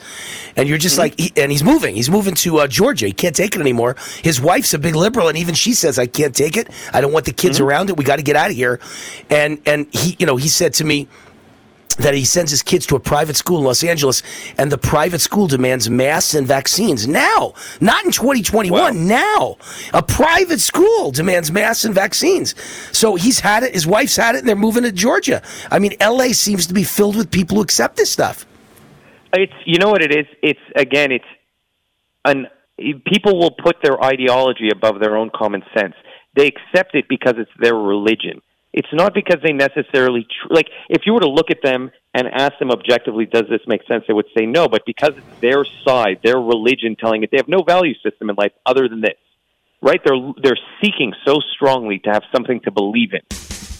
And you're just mm-hmm. like, he, and he's moving. He's moving to uh, Georgia. He can't take it anymore. His wife's a big liberal, and even she says, I can't take it. I don't want the kids mm-hmm. around it. We got to get out of here. And, and he, you know, he said to me, that he sends his kids to a private school in Los Angeles, and the private school demands masks and vaccines now, not in 2021. Wow. Now, a private school demands masks and vaccines. So he's had it. His wife's had it, and they're moving to Georgia. I mean, LA seems to be filled with people who accept this stuff. It's you know what it is. It's again, it's an people will put their ideology above their own common sense. They accept it because it's their religion it's not because they necessarily tr- like if you were to look at them and ask them objectively does this make sense they would say no but because it's their side their religion telling it they have no value system in life other than this right? They're they're seeking so strongly to have something to believe in.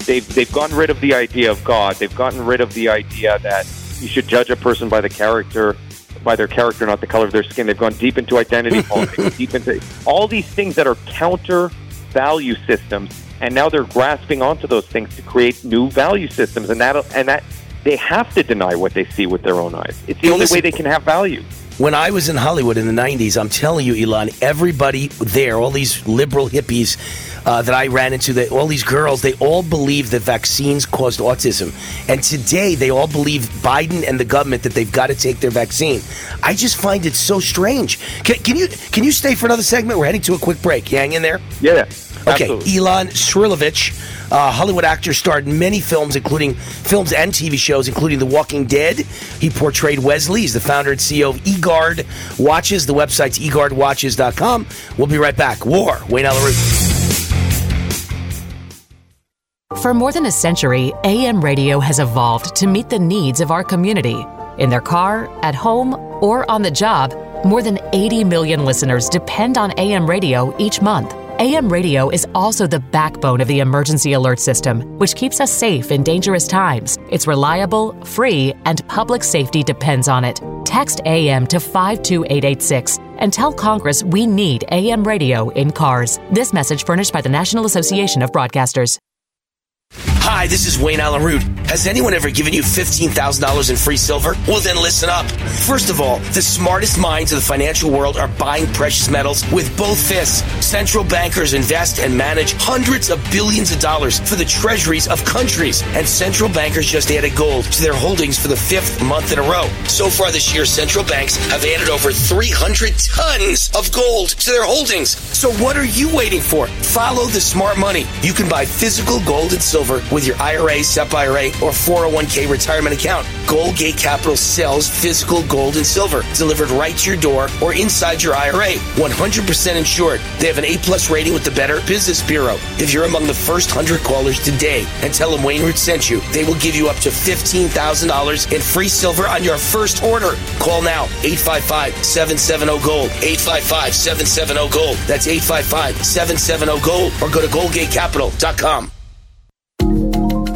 They've they've gotten rid of the idea of god. They've gotten rid of the idea that you should judge a person by the character by their character not the color of their skin. They've gone deep into identity politics deep into all these things that are counter value systems and now they're grasping onto those things to create new value systems, and that and that they have to deny what they see with their own eyes. It's the only way they can have value. When I was in Hollywood in the 90s, I'm telling you, Elon, everybody there, all these liberal hippies uh, that I ran into, that all these girls, they all believe that vaccines caused autism. And today, they all believe Biden and the government that they've got to take their vaccine. I just find it so strange. Can, can you can you stay for another segment? We're heading to a quick break. You hang in there? Yeah. Okay, Absolutely. Elon Shrilovich, uh, Hollywood actor, starred in many films, including films and TV shows, including The Walking Dead. He portrayed Wesley. He's the founder and CEO of eGuard Watches. The website's eGuardWatches.com. We'll be right back. War, Wayne Allyn For more than a century, AM radio has evolved to meet the needs of our community. In their car, at home, or on the job, more than 80 million listeners depend on AM radio each month. AM radio is also the backbone of the emergency alert system, which keeps us safe in dangerous times. It's reliable, free, and public safety depends on it. Text AM to 52886 and tell Congress we need AM radio in cars. This message furnished by the National Association of Broadcasters. Hi, this is Wayne Allyn Root. Has anyone ever given you $15,000 in free silver? Well, then listen up. First of all, the smartest minds of the financial world are buying precious metals with both fists. Central bankers invest and manage hundreds of billions of dollars for the treasuries of countries. And central bankers just added gold to their holdings for the fifth month in a row. So far this year, central banks have added over 300 tons of gold to their holdings. So what are you waiting for? Follow the smart money. You can buy physical gold and silver with your IRA, SEP IRA, or 401k retirement account. Goldgate Capital sells physical gold and silver delivered right to your door or inside your IRA. 100% insured. They have an A plus rating with the Better Business Bureau. If you're among the first 100 callers today and tell them Wayne Root sent you, they will give you up to $15,000 in free silver on your first order. Call now 855 770 Gold. 855 770 Gold. That's 855 770 Gold. Or go to goldgatecapital.com.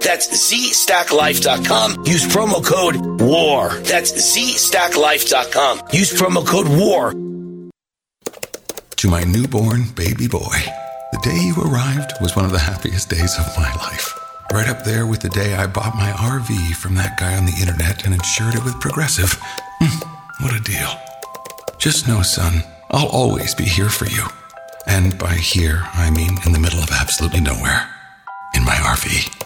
That's ZStackLife.com. Use promo code WAR. That's ZStackLife.com. Use promo code WAR. To my newborn baby boy, the day you arrived was one of the happiest days of my life. Right up there with the day I bought my RV from that guy on the internet and insured it with Progressive. Hmm, what a deal. Just know, son, I'll always be here for you. And by here, I mean in the middle of absolutely nowhere. In my RV.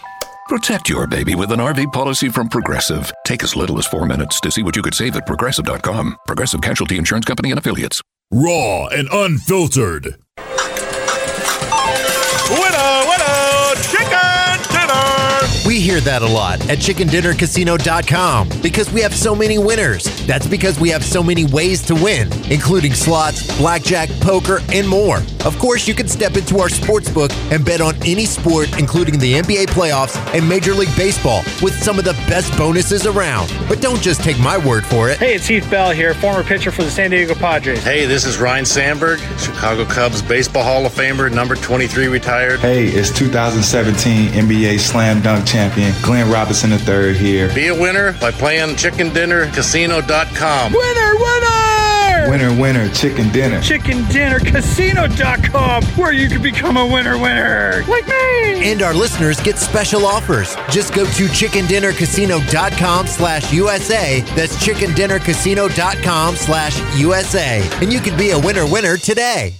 Protect your baby with an RV policy from Progressive. Take as little as four minutes to see what you could save at progressive.com. Progressive Casualty Insurance Company and Affiliates. Raw and unfiltered. Hear that a lot at chickendinnercasino.com because we have so many winners. That's because we have so many ways to win, including slots, blackjack, poker, and more. Of course, you can step into our sports book and bet on any sport, including the NBA playoffs and Major League Baseball, with some of the best bonuses around. But don't just take my word for it. Hey, it's Heath Bell here, former pitcher for the San Diego Padres. Hey, this is Ryne Sandberg, Chicago Cubs Baseball Hall of Famer, number 23 retired. Hey, it's 2017 NBA Slam Dunk Champion Glenn Robinson III here. Be a winner by playing chickendinnercasino.com. Winner, winner! Winner, winner, chicken dinner. ChickenDinnerCasino.com, where you can become a winner, winner, like me. And our listeners get special offers. Just go to chickendinnercasino.com slash USA. That's chickendinnercasino.com slash USA. And you can be a winner winner today.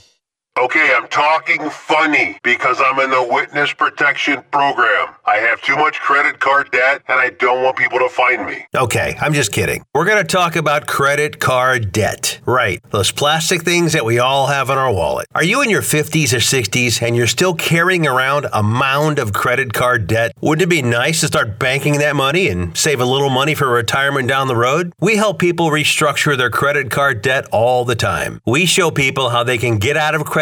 Okay, I'm talking funny because I'm in the witness protection program. I have too much credit card debt and I don't want people to find me. Okay, I'm just kidding. We're going to talk about credit card debt. Right, those plastic things that we all have in our wallet. Are you in your 50s or 60s and you're still carrying around a mound of credit card debt? Wouldn't it be nice to start banking that money and save a little money for retirement down the road? We help people restructure their credit card debt all the time. We show people how they can get out of credit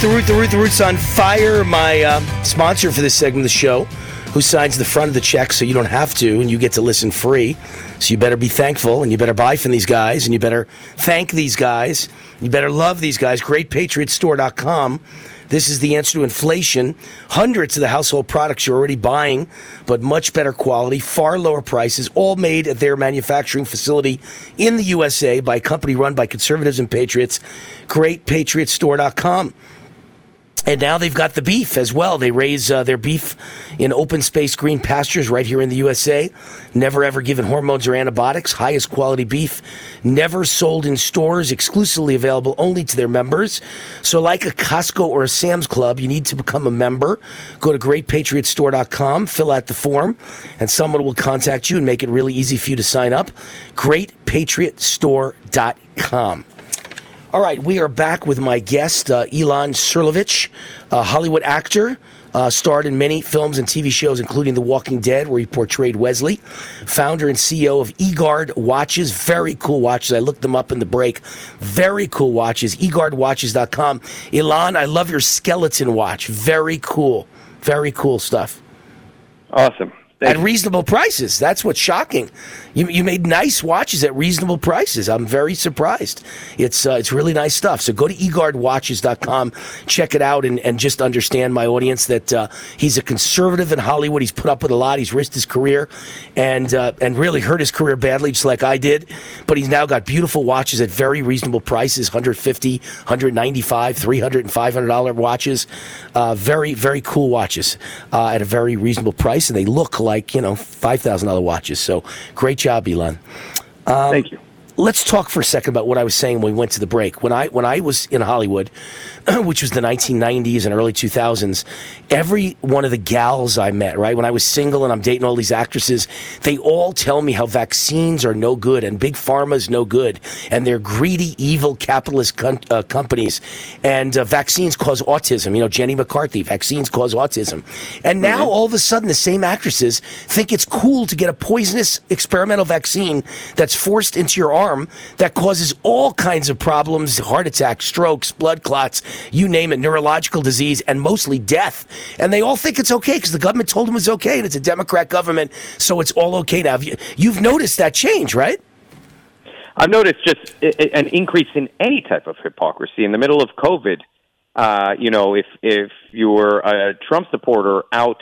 The Root, the Root, the Root's on fire. My uh, sponsor for this segment of the show. who signs the front of the check so you don't have to and you get to listen free. So you better be thankful and you better buy from these guys and you better thank these guys. You better love these guys. GreatPatriotStore.com. This is the answer to inflation. Hundreds of the household products you're already buying, but much better quality, far lower prices, all made at their manufacturing facility in the USA by a company run by conservatives and patriots. GreatPatriotStore.com. And now they've got the beef as well. They raise uh, their beef in open space green pastures right here in the USA. Never ever given hormones or antibiotics. Highest quality beef. Never sold in stores. Exclusively available only to their members. So, like a Costco or a Sam's Club, you need to become a member. Go to greatpatriotstore.com, fill out the form, and someone will contact you and make it really easy for you to sign up. Greatpatriotstore.com. All right, we are back with my guest, uh, Ilan Serlovich, a Hollywood actor. Uh, starred in many films and TV shows, including The Walking Dead, where he portrayed Wesley. Founder and CEO of eGuard Watches. Very cool watches. I looked them up in the break. Very cool watches. eGuardWatches.com. Elon, I love your skeleton watch. Very cool. Very cool stuff. Awesome. At reasonable prices. That's what's shocking. You, you made nice watches at reasonable prices. I'm very surprised. It's uh, it's really nice stuff. So go to eGuardWatches.com, check it out, and, and just understand my audience that uh, he's a conservative in Hollywood. He's put up with a lot. He's risked his career and uh, and really hurt his career badly, just like I did. But he's now got beautiful watches at very reasonable prices 150 195 300 and 500 dollar watches. Uh, very very cool watches uh, at a very reasonable price, and they look like you know five thousand dollar watches. So great job, Elon. Um, Thank you. Let's talk for a second about what I was saying when we went to the break. When I when I was in Hollywood, which was the 1990s and early 2000s, every one of the gals I met, right, when I was single and I'm dating all these actresses, they all tell me how vaccines are no good and big pharma is no good and they're greedy, evil capitalist com- uh, companies and uh, vaccines cause autism. You know, Jenny McCarthy, vaccines cause autism. And now all of a sudden the same actresses think it's cool to get a poisonous experimental vaccine that's forced into your arm that causes all kinds of problems, heart attacks, strokes, blood clots, you name it, neurological disease, and mostly death. And they all think it's okay because the government told them it's okay and it's a Democrat government, so it's all okay now. You- You've noticed that change, right? I've noticed just an increase in any type of hypocrisy in the middle of COVID. Uh, you know, if if you were a Trump supporter out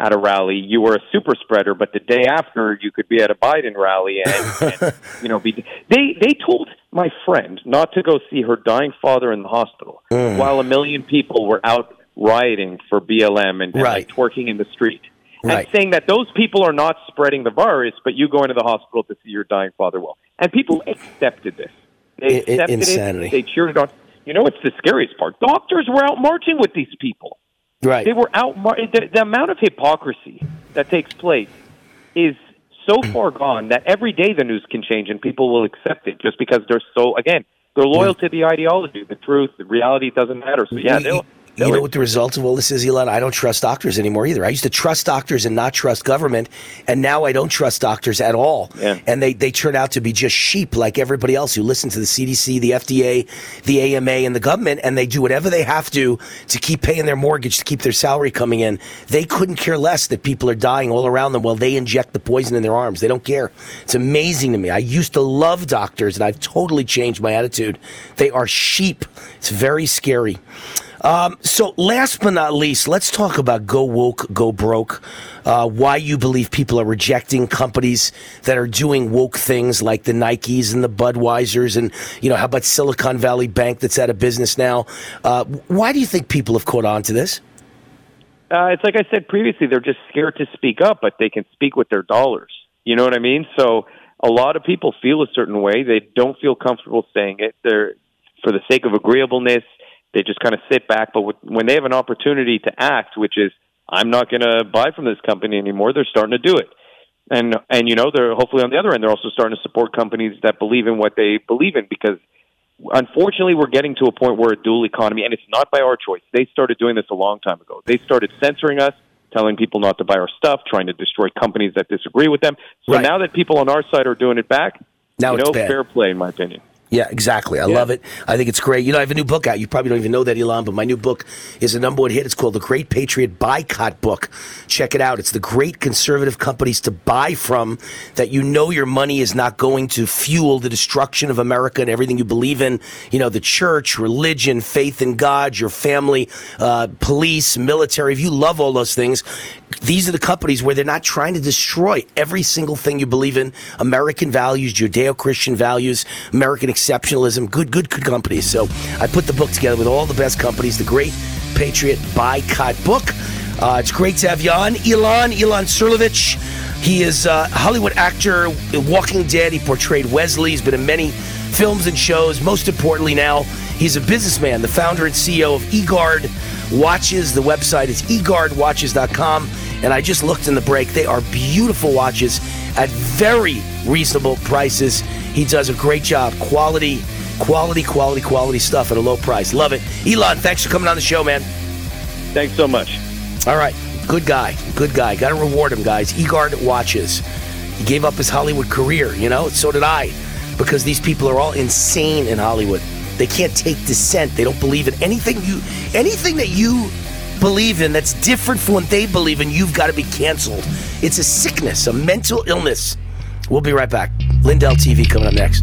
at a rally, you were a super spreader, but the day after you could be at a Biden rally and, and you know be they they told my friend not to go see her dying father in the hospital Mm. while a million people were out rioting for BLM and, and like twerking in the street. Right. And saying that those people are not spreading the virus, but you going to the hospital to see your dying father well. And people accepted this. They accepted insanity. it. They cheered it on. You know, it's the scariest part. Doctors were out marching with these people. Right. They were out. The, the amount of hypocrisy that takes place is so mm. far gone that every day the news can change and people will accept it just because they're so again they're loyal to the ideology, the truth, the reality doesn't matter. So yeah, they'll. You know what the result of all this is, Elon? I don't trust doctors anymore either. I used to trust doctors and not trust government, and now I don't trust doctors at all. Yeah. And they, they turn out to be just sheep like everybody else who listen to the CDC, the FDA, the AMA, and the government, and they do whatever they have to to keep paying their mortgage, to keep their salary coming in. They couldn't care less that people are dying all around them while they inject the poison in their arms. They don't care. It's amazing to me. I used to love doctors, and I've totally changed my attitude. They are sheep. It's very scary. Um, so, last but not least, let's talk about go woke, go broke. Uh, why you believe people are rejecting companies that are doing woke things like the Nikes and the Budweisers, and you know how about Silicon Valley Bank that's out of business now? Uh, why do you think people have caught on to this? Uh, it's like I said previously, they're just scared to speak up, but they can speak with their dollars. You know what I mean? So a lot of people feel a certain way. They don't feel comfortable saying it. They're for the sake of agreeableness. They just kind of sit back. But when they have an opportunity to act, which is I'm not going to buy from this company anymore, they're starting to do it. And and you know they're hopefully on the other end they're also starting to support companies that believe in what they believe in because unfortunately we're getting to a point where a dual economy and it's not by our choice they started doing this a long time ago they started censoring us telling people not to buy our stuff trying to destroy companies that disagree with them so Right. now that people on our side are doing it back Now you it's know fair play in my opinion Yeah, exactly. I Yeah. love it. I think it's great. You know, I have a new book out. You probably don't even know that, Elon, but my new book is a number one hit. It's called The Great Patriot Boycott Book. Check it out. It's the great conservative companies to buy from that you know your money is not going to fuel the destruction of America and everything you believe in. You know, the church, religion, faith in God, your family, uh, police, military. If you love all those things, these are the companies where they're not trying to destroy every single thing you believe in American values, Judeo Christian values, American exceptionalism. Good, good, good companies. So I put the book together with all the best companies, the Great Patriot Boycott Book. Uh, it's great to have you on. Elon, Elon Surlovich. He is a Hollywood actor, Walking Dead. He portrayed Wesley. He's been in many films and shows. Most importantly, now, he's a businessman, the founder and CEO of eGuard Watches. The website is eGuardWatches.com. And I just looked in the break. They are beautiful watches at very reasonable prices. He does a great job. Quality, quality, quality, quality stuff at a low price. Love it. Elon, thanks for coming on the show, man. Thanks so much. All right. Good guy. Good guy. Got to reward him, guys. eGuard watches. He gave up his Hollywood career, you know? So did I. Because these people are all insane in Hollywood. They can't take dissent. They don't believe in anything you anything that you believe in that's different from what they believe in, you've got to be canceled. It's a sickness, a mental illness. We'll be right back. Lindell TV coming up next.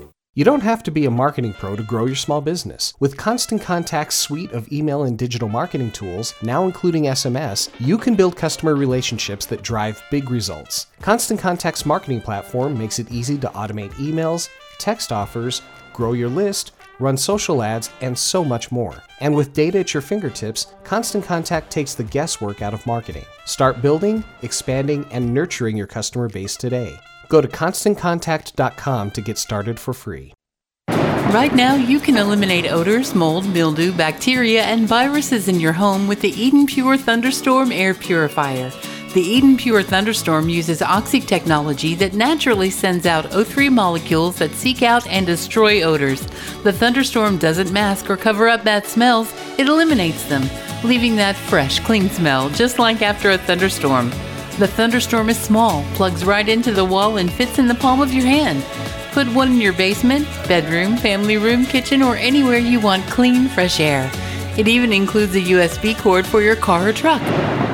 You don't have to be a marketing pro to grow your small business. With Constant Contact's suite of email and digital marketing tools, now including SMS, you can build customer relationships that drive big results. Constant Contact's marketing platform makes it easy to automate emails, text offers, grow your list, run social ads, and so much more. And with data at your fingertips, Constant Contact takes the guesswork out of marketing. Start building, expanding, and nurturing your customer base today. Go to constantcontact.com to get started for free. Right now, you can eliminate odors, mold, mildew, bacteria, and viruses in your home with the Eden Pure Thunderstorm Air Purifier. The Eden Pure Thunderstorm uses oxy technology that naturally sends out O3 molecules that seek out and destroy odors. The Thunderstorm doesn't mask or cover up bad smells, it eliminates them, leaving that fresh, clean smell, just like after a thunderstorm. The Thunderstorm is small, plugs right into the wall, and fits in the palm of your hand. Put one in your basement, bedroom, family room, kitchen, or anywhere you want clean, fresh air. It even includes a USB cord for your car or truck.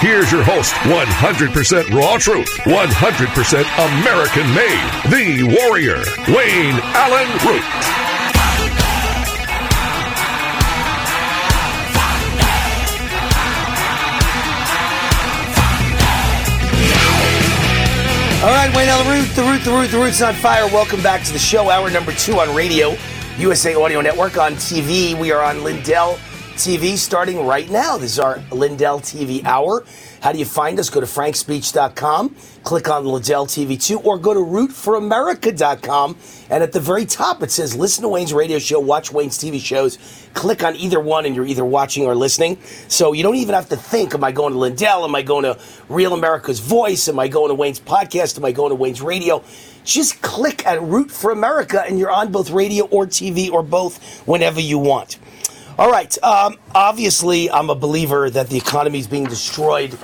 Here's your host, 100% raw truth, 100% American made, the warrior, Wayne Allyn Root. All right, Wayne Allyn Root, the root, the root, the root's on fire. Welcome back to the show, hour number two on radio, USA Radio Network on TV. We are on Lindell TV starting right now. This is our Lindell TV hour. How do you find us? Go to frankspeech.com, click on Lindell TV 2, or go to rootforamerica.com. And at the very top, it says listen to Wayne's radio show, watch Wayne's TV shows. Click on either one, and you're either watching or listening. So you don't even have to think, am I going to Lindell? Am I going to Real America's Voice? Am I going to Wayne's podcast? Am I going to Wayne's radio? Just click at Root for America, and you're on both radio or TV or both whenever you want. All right. Um, obviously, I'm a believer that the economy is being destroyed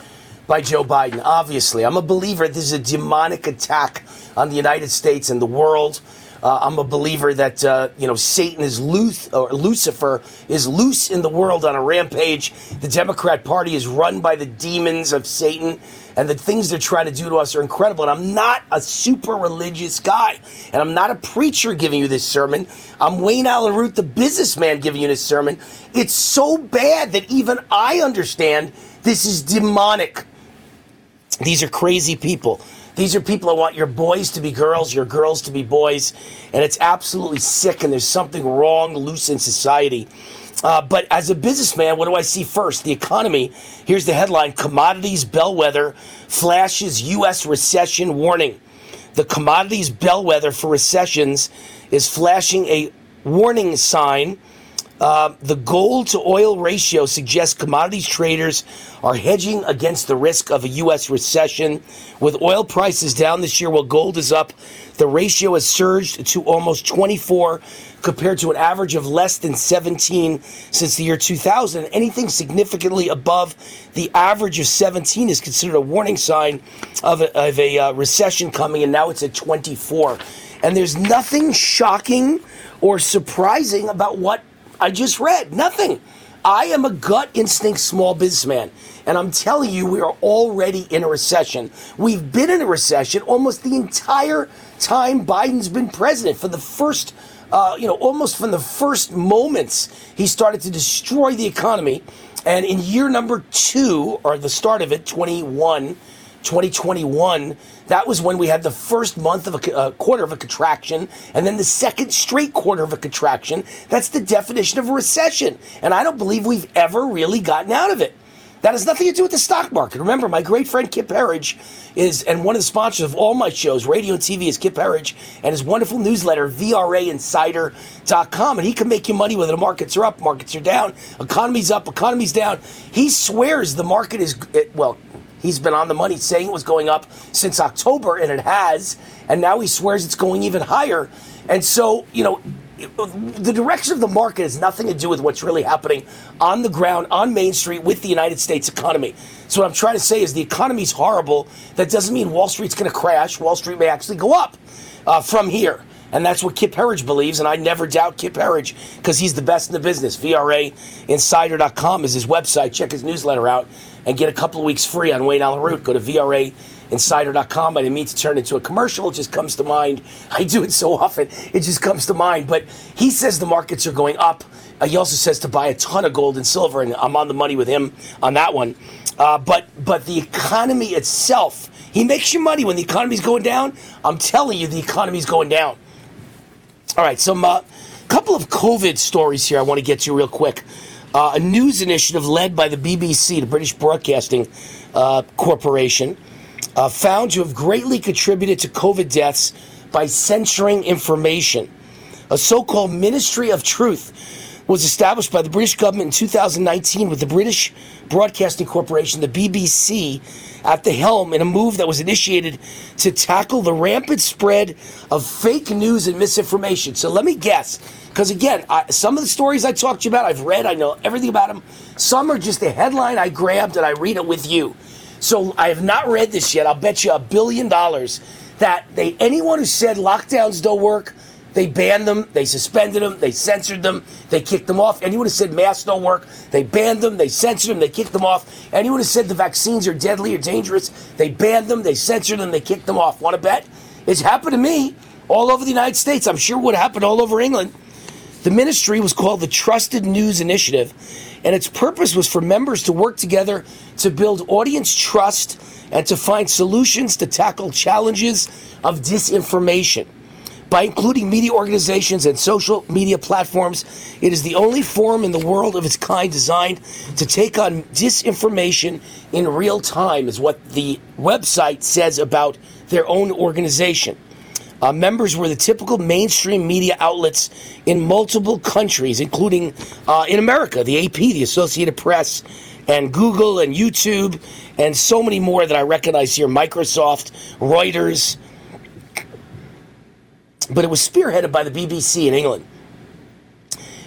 by Joe Biden. Obviously, I'm a believer this is a demonic attack on the United States and the world. Uh, I'm a believer that uh, you know Satan is loose, or Lucifer is loose in the world on a rampage. The Democrat Party is run by the demons of Satan, and the things they're trying to do to us are incredible. And I'm not a super religious guy, and I'm not a preacher giving you this sermon. I'm Wayne Allyn Root, the businessman, giving you this sermon. It's so bad that even I understand this is demonic. These are crazy people. These are people that want your boys to be girls, your girls to be boys, and it's absolutely sick. And there's something wrong, loose in society. Uh, but as a businessman, what do I see first? The economy. Here's the headline Commodities Bellwether flashes U.S. recession warning. The commodities bellwether for recessions is flashing a warning sign. Uh, the gold to oil ratio suggests commodities traders are hedging against the risk of a U.S. recession. With oil prices down this year while gold is up, the ratio has surged to almost 24 compared to an average of less than 17 since the year 2000. Anything significantly above the average of 17 is considered a warning sign of a, of a uh, recession coming, and now it's at 24. And there's nothing shocking or surprising about what I just read. Nothing. I am a gut instinct small businessman. And I'm telling you, we are already in a recession. We've been in a recession almost the entire time Biden's been president. For the first, uh, you know, almost from the first moments he started to destroy the economy. And in year number two, or the start of it, 21, 2021, that was when we had the first month of a uh, quarter of a contraction and then the second straight quarter of a contraction. That's the definition of a recession. And I don't believe we've ever really gotten out of it. That has nothing to do with the stock market. Remember, my great friend Kip Herriage is, and one of the sponsors of all my shows, radio and TV, is Kip Herriage, and his wonderful newsletter, VRAinsider.com. And he can make you money whether the markets are up, markets are down, economy's up, economy's down. He swears the market is, eh, well, He's been on the money saying it was going up since October, and it has. And now he swears it's going even higher. And so, you know, the direction of the market has nothing to do with what's really happening on the ground, on Main Street, with the United States economy. So, what I'm trying to say is the economy's horrible. That doesn't mean Wall Street's going to crash. Wall Street may actually go up uh, from here. And that's what Kip Herriage believes, and I never doubt Kip Herriage because he's the best in the business. VRAinsider.com is his website. Check his newsletter out and get a couple of weeks free on Wayne Allyn Root. Go to VRAinsider.com. I didn't mean to turn it into a commercial. It just comes to mind. I do it so often. It just comes to mind. But he says the markets are going up. Uh, he also says to buy a ton of gold and silver, and I'm on the money with him on that one. Uh, but but the economy itself, he makes you money when the economy's going down. I'm telling you, the economy's going down. All right, some uh, couple of COVID stories here I want to get to real quick. Uh, a news initiative led by the BBC, the British Broadcasting uh, Corporation, uh, found to have greatly contributed to COVID deaths by censoring information. A so called Ministry of Truth was established by the British government in 2019 with the British Broadcasting Corporation, the BBC, at the helm in a move that was initiated to tackle the rampant spread of fake news and misinformation. So let me guess, because again, I, some of the stories I talked to you about, I've read, I know everything about them. Some are just a headline I grabbed and I read it with you. So I have not read this yet. I'll bet you a billion dollars that they anyone who said lockdowns don't work they banned them, they suspended them, they censored them, they kicked them off. Anyone who said masks don't work, they banned them, they censored them, they kicked them off. Anyone who said the vaccines are deadly or dangerous, they banned them, they censored them, they kicked them off. Want to bet? It's happened to me all over the United States. I'm sure it would happen all over England. The ministry was called the Trusted News Initiative, and its purpose was for members to work together to build audience trust and to find solutions to tackle challenges of disinformation. By including media organizations and social media platforms, it is the only forum in the world of its kind designed to take on disinformation in real time, is what the website says about their own organization. Uh, members were the typical mainstream media outlets in multiple countries, including uh, in America, the AP, the Associated Press, and Google and YouTube, and so many more that I recognize here Microsoft, Reuters, but it was spearheaded by the BBC in England.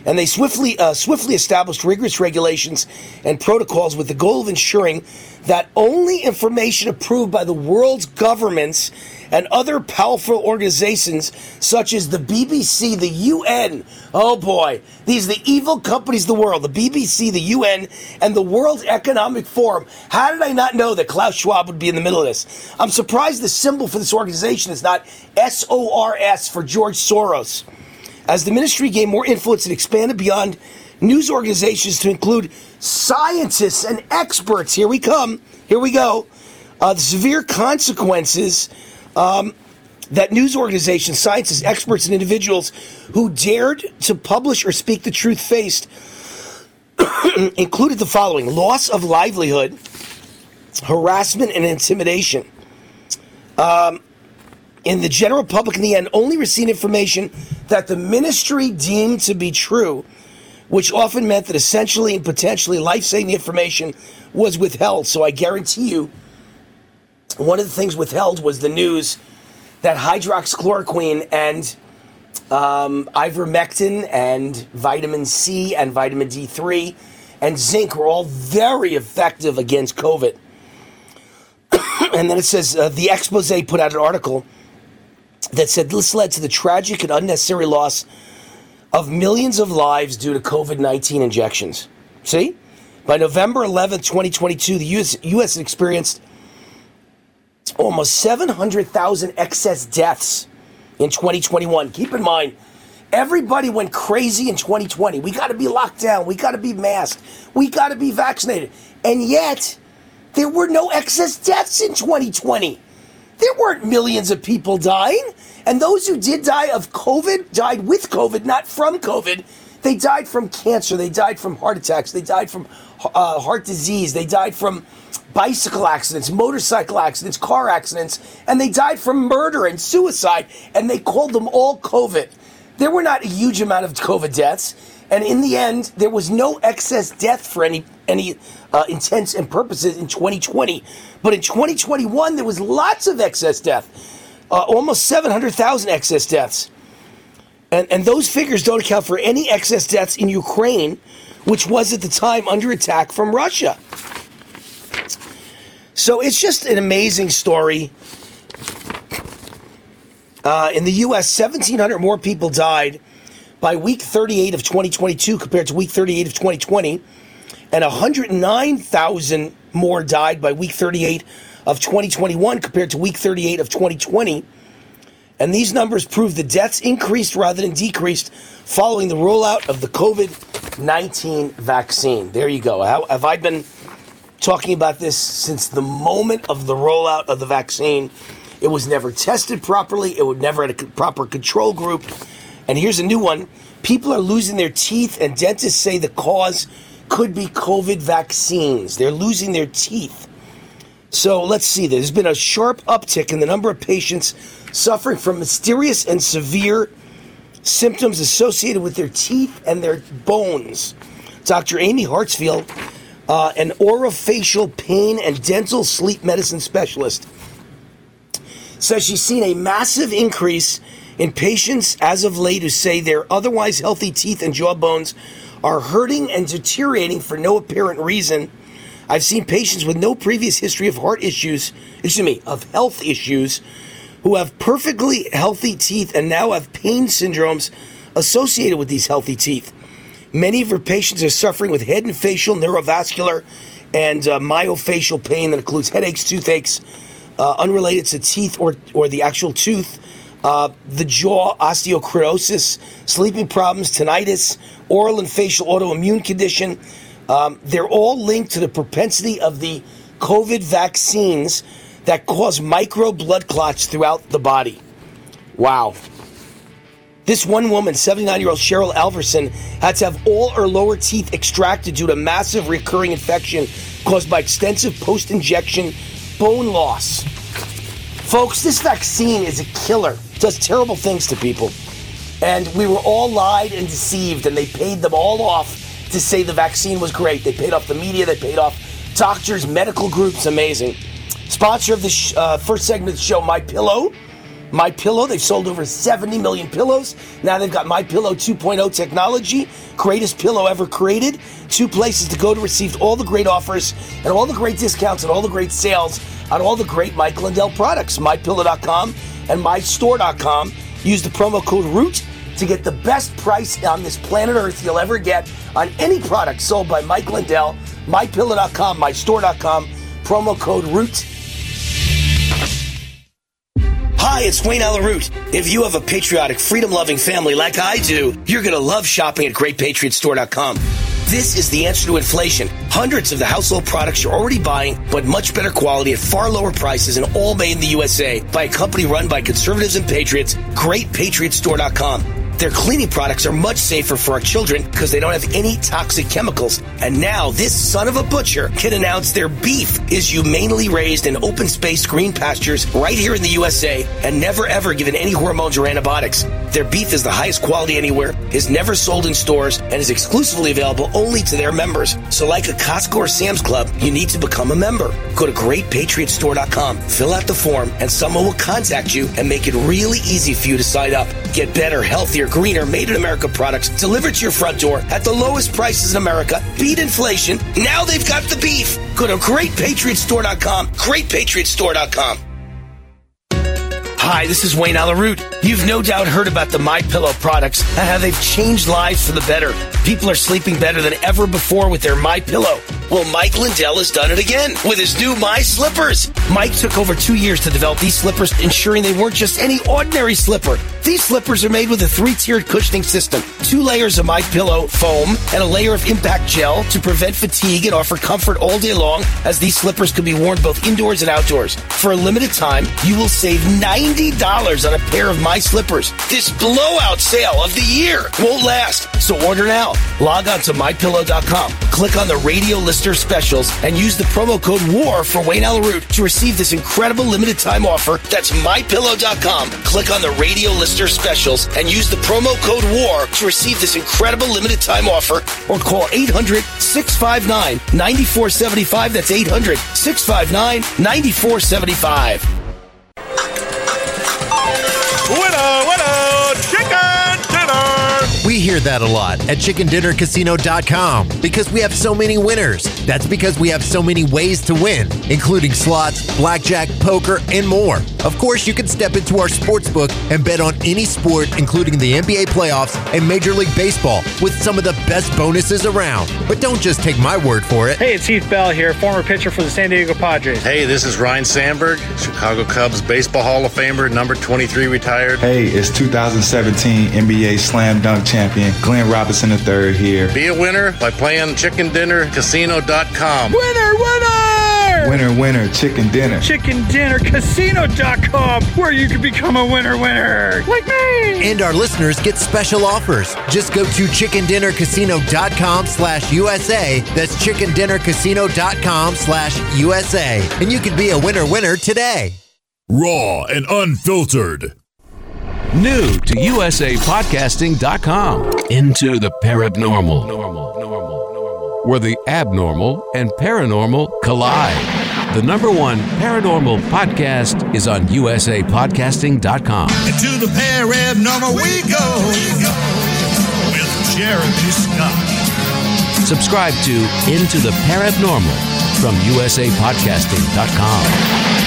And they swiftly, uh, swiftly established rigorous regulations and protocols with the goal of ensuring that only information approved by the world's governments and other powerful organizations such as the BBC, the UN. Oh boy, these are the evil companies of the world, the BBC, the UN, and the World Economic Forum. How did I not know that Klaus Schwab would be in the middle of this? I'm surprised the symbol for this organization is not SORS for George Soros. As the ministry gained more influence and expanded beyond news organizations to include scientists and experts, here we come, here we go, uh, the severe consequences um, that news organizations, scientists, experts, and individuals who dared to publish or speak the truth faced included the following loss of livelihood, harassment, and intimidation. Um, in the general public, in the end, only received information that the ministry deemed to be true, which often meant that essentially and potentially life saving information was withheld. So I guarantee you, one of the things withheld was the news that hydroxychloroquine and um, ivermectin and vitamin C and vitamin D3 and zinc were all very effective against COVID. and then it says uh, the expose put out an article that said this led to the tragic and unnecessary loss of millions of lives due to COVID 19 injections. See? By November 11th, 2022, the US, US experienced almost 700,000 excess deaths in 2021. Keep in mind, everybody went crazy in 2020. We got to be locked down. We got to be masked. We got to be vaccinated. And yet, there were no excess deaths in 2020. There weren't millions of people dying. And those who did die of COVID died with COVID, not from COVID. They died from cancer. They died from heart attacks. They died from uh, heart disease. They died from bicycle accidents, motorcycle accidents, car accidents, and they died from murder and suicide. And they called them all COVID. There were not a huge amount of COVID deaths. And in the end, there was no excess death for any any uh, intents and purposes in 2020. But in 2021, there was lots of excess death, uh, almost 700,000 excess deaths. And, and those figures don't account for any excess deaths in Ukraine, which was at the time under attack from Russia. So it's just an amazing story. Uh, in the U.S., 1,700 more people died by week 38 of 2022 compared to week 38 of 2020 and 109,000 more died by week 38 of 2021 compared to week 38 of 2020. And these numbers prove the deaths increased rather than decreased following the rollout of the COVID 19 vaccine. There you go. How, have I been talking about this since the moment of the rollout of the vaccine? It was never tested properly, it would never had a proper control group. And here's a new one people are losing their teeth, and dentists say the cause could be COVID vaccines. They're losing their teeth. So let's see. There's been a sharp uptick in the number of patients suffering from mysterious and severe symptoms associated with their teeth and their bones. Dr. Amy Hartsfield, uh, an orofacial pain and dental sleep medicine specialist, says she's seen a massive increase in patients as of late who say their otherwise healthy teeth and jaw bones are hurting and deteriorating for no apparent reason. I've seen patients with no previous history of heart issues, excuse me, of health issues, who have perfectly healthy teeth and now have pain syndromes associated with these healthy teeth. Many of her patients are suffering with head and facial, neurovascular, and uh, pain that includes headaches, toothaches, uh, unrelated to teeth or, or the actual tooth, uh, the jaw, osteoporosis, sleeping problems, tinnitus, oral and facial autoimmune condition, Um, they're all linked to the propensity of the COVID vaccines that cause micro blood clots throughout the body. Wow. This one woman, 79 year old Cheryl Alverson, had to have all her lower teeth extracted due to massive recurring infection caused by extensive post injection bone loss. Folks, this vaccine is a killer, it does terrible things to people. And we were all lied and deceived, and they paid them all off to say the vaccine was great. They paid off the media, they paid off doctors, medical groups, amazing. Sponsor of the sh- uh, first segment of the show, My Pillow. My Pillow, they've sold over 70 million pillows. Now they've got My Pillow 2.0 technology, greatest pillow ever created. Two places to go to receive all the great offers and all the great discounts and all the great sales on all the great Mike Lindell products. MyPillow.com and MyStore.com. Use the promo code ROOT to get the best price on this planet Earth you'll ever get on any product sold by Mike Lindell. MyPillow.com, MyStore.com, promo code ROOT. Hi, it's Wayne Allyn Root. If you have a patriotic, freedom loving family like I do, you're going to love shopping at GreatPatriotStore.com. This is the answer to inflation. Hundreds of the household products you're already buying, but much better quality at far lower prices and all made in the USA by a company run by conservatives and patriots. GreatPatriotStore.com. Their cleaning products are much safer for our children because they don't have any toxic chemicals. And now this son of a butcher can announce their beef is humanely raised in open space green pastures right here in the USA and never ever given any hormones or antibiotics. Their beef is the highest quality anywhere, is never sold in stores, and is exclusively available only to their members. So like a Costco or Sam's Club, you need to become a member. Go to greatpatriotstore.com, fill out the form, and someone will contact you and make it really easy for you to sign up. Get better, healthier, greener, made in America products delivered to your front door at the lowest prices in America. Beat inflation. Now they've got the beef. Go to greatpatriotstore.com. Greatpatriotstore.com. Hi, this is Wayne Allyn Root. You've no doubt heard about the My Pillow products and how they've changed lives for the better. People are sleeping better than ever before with their My Pillow. Well, Mike Lindell has done it again with his new My Slippers. Mike took over two years to develop these slippers, ensuring they weren't just any ordinary slipper. These slippers are made with a three-tiered cushioning system, two layers of My Pillow foam, and a layer of impact gel to prevent fatigue and offer comfort all day long. As these slippers can be worn both indoors and outdoors. For a limited time, you will save ninety dollars on a pair of My Slippers. This blowout sale of the year won't last, so order now. Log on to mypillow.com, click on the radio lister specials, and use the promo code WAR for Wayne Allyn Root to receive this incredible limited time offer. That's mypillow.com. Click on the radio lister specials and use the promo code WAR to receive this incredible limited time offer or call 800 659 9475. That's 800 659 9475. Winner, winner, hear that a lot at chickendinnercasino.com because we have so many winners. That's because we have so many ways to win, including slots, blackjack, poker, and more. Of course, you can step into our sports book and bet on any sport, including the NBA playoffs and Major League Baseball, with some of the best bonuses around. But don't just take my word for it. Hey, it's Heath Bell here, former pitcher for the San Diego Padres. Hey, this is Ryne Sandberg, Chicago Cubs Baseball Hall of Famer, number 23 retired. Hey, it's 2017 NBA Slam Dunk champion Glenn Robinson III here. Be a winner by playing chickendinnercasino.com. Winner, winner! Winner, winner, chicken dinner. Chicken dinner, ChickenDinnerCasino.com, where you can become a winner, winner, like me. And our listeners get special offers. Just go to chickendinnercasino.com slash USA. That's chickendinnercasino.com slash USA. And you can be a winner winner today. Raw and unfiltered. New to USAPodcasting.com. Into the Paranormal. Where the abnormal and paranormal collide. The number one paranormal podcast is on USAPodcasting.com. Into the paranormal we go with Jeremy Scott. Subscribe to Into the Paranormal from USAPodcasting.com.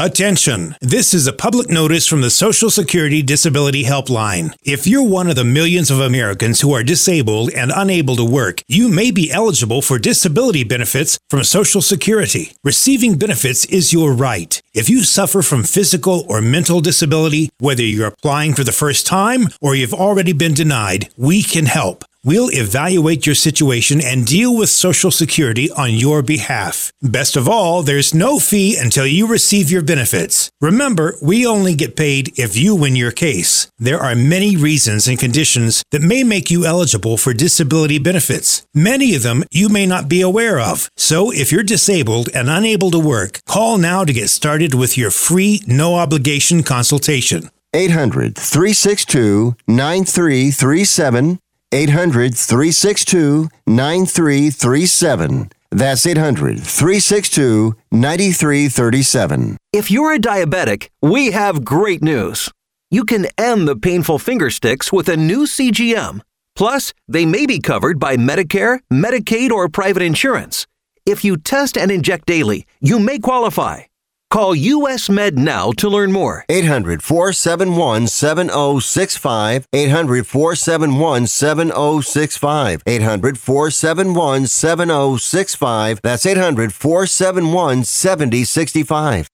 Attention! This is a public notice from the Social Security Disability Helpline. If you're one of the millions of Americans who are disabled and unable to work, you may be eligible for disability benefits from Social Security. Receiving benefits is your right. If you suffer from physical or mental disability, whether you're applying for the first time or you've already been denied, we can help. We'll evaluate your situation and deal with Social Security on your behalf. Best of all, there's no fee until you receive your benefits. Remember, we only get paid if you win your case. There are many reasons and conditions that may make you eligible for disability benefits. Many of them you may not be aware of. So if you're disabled and unable to work, call now to get started with your free, no obligation consultation. 800 362 9337. 800 362 9337. That's 800 362 9337. If you're a diabetic, we have great news. You can end the painful finger sticks with a new CGM. Plus, they may be covered by Medicare, Medicaid, or private insurance. If you test and inject daily, you may qualify. Call US Med now to learn more. 800 471 7065. 800 471 7065. 800 471 7065. That's 800 471 7065.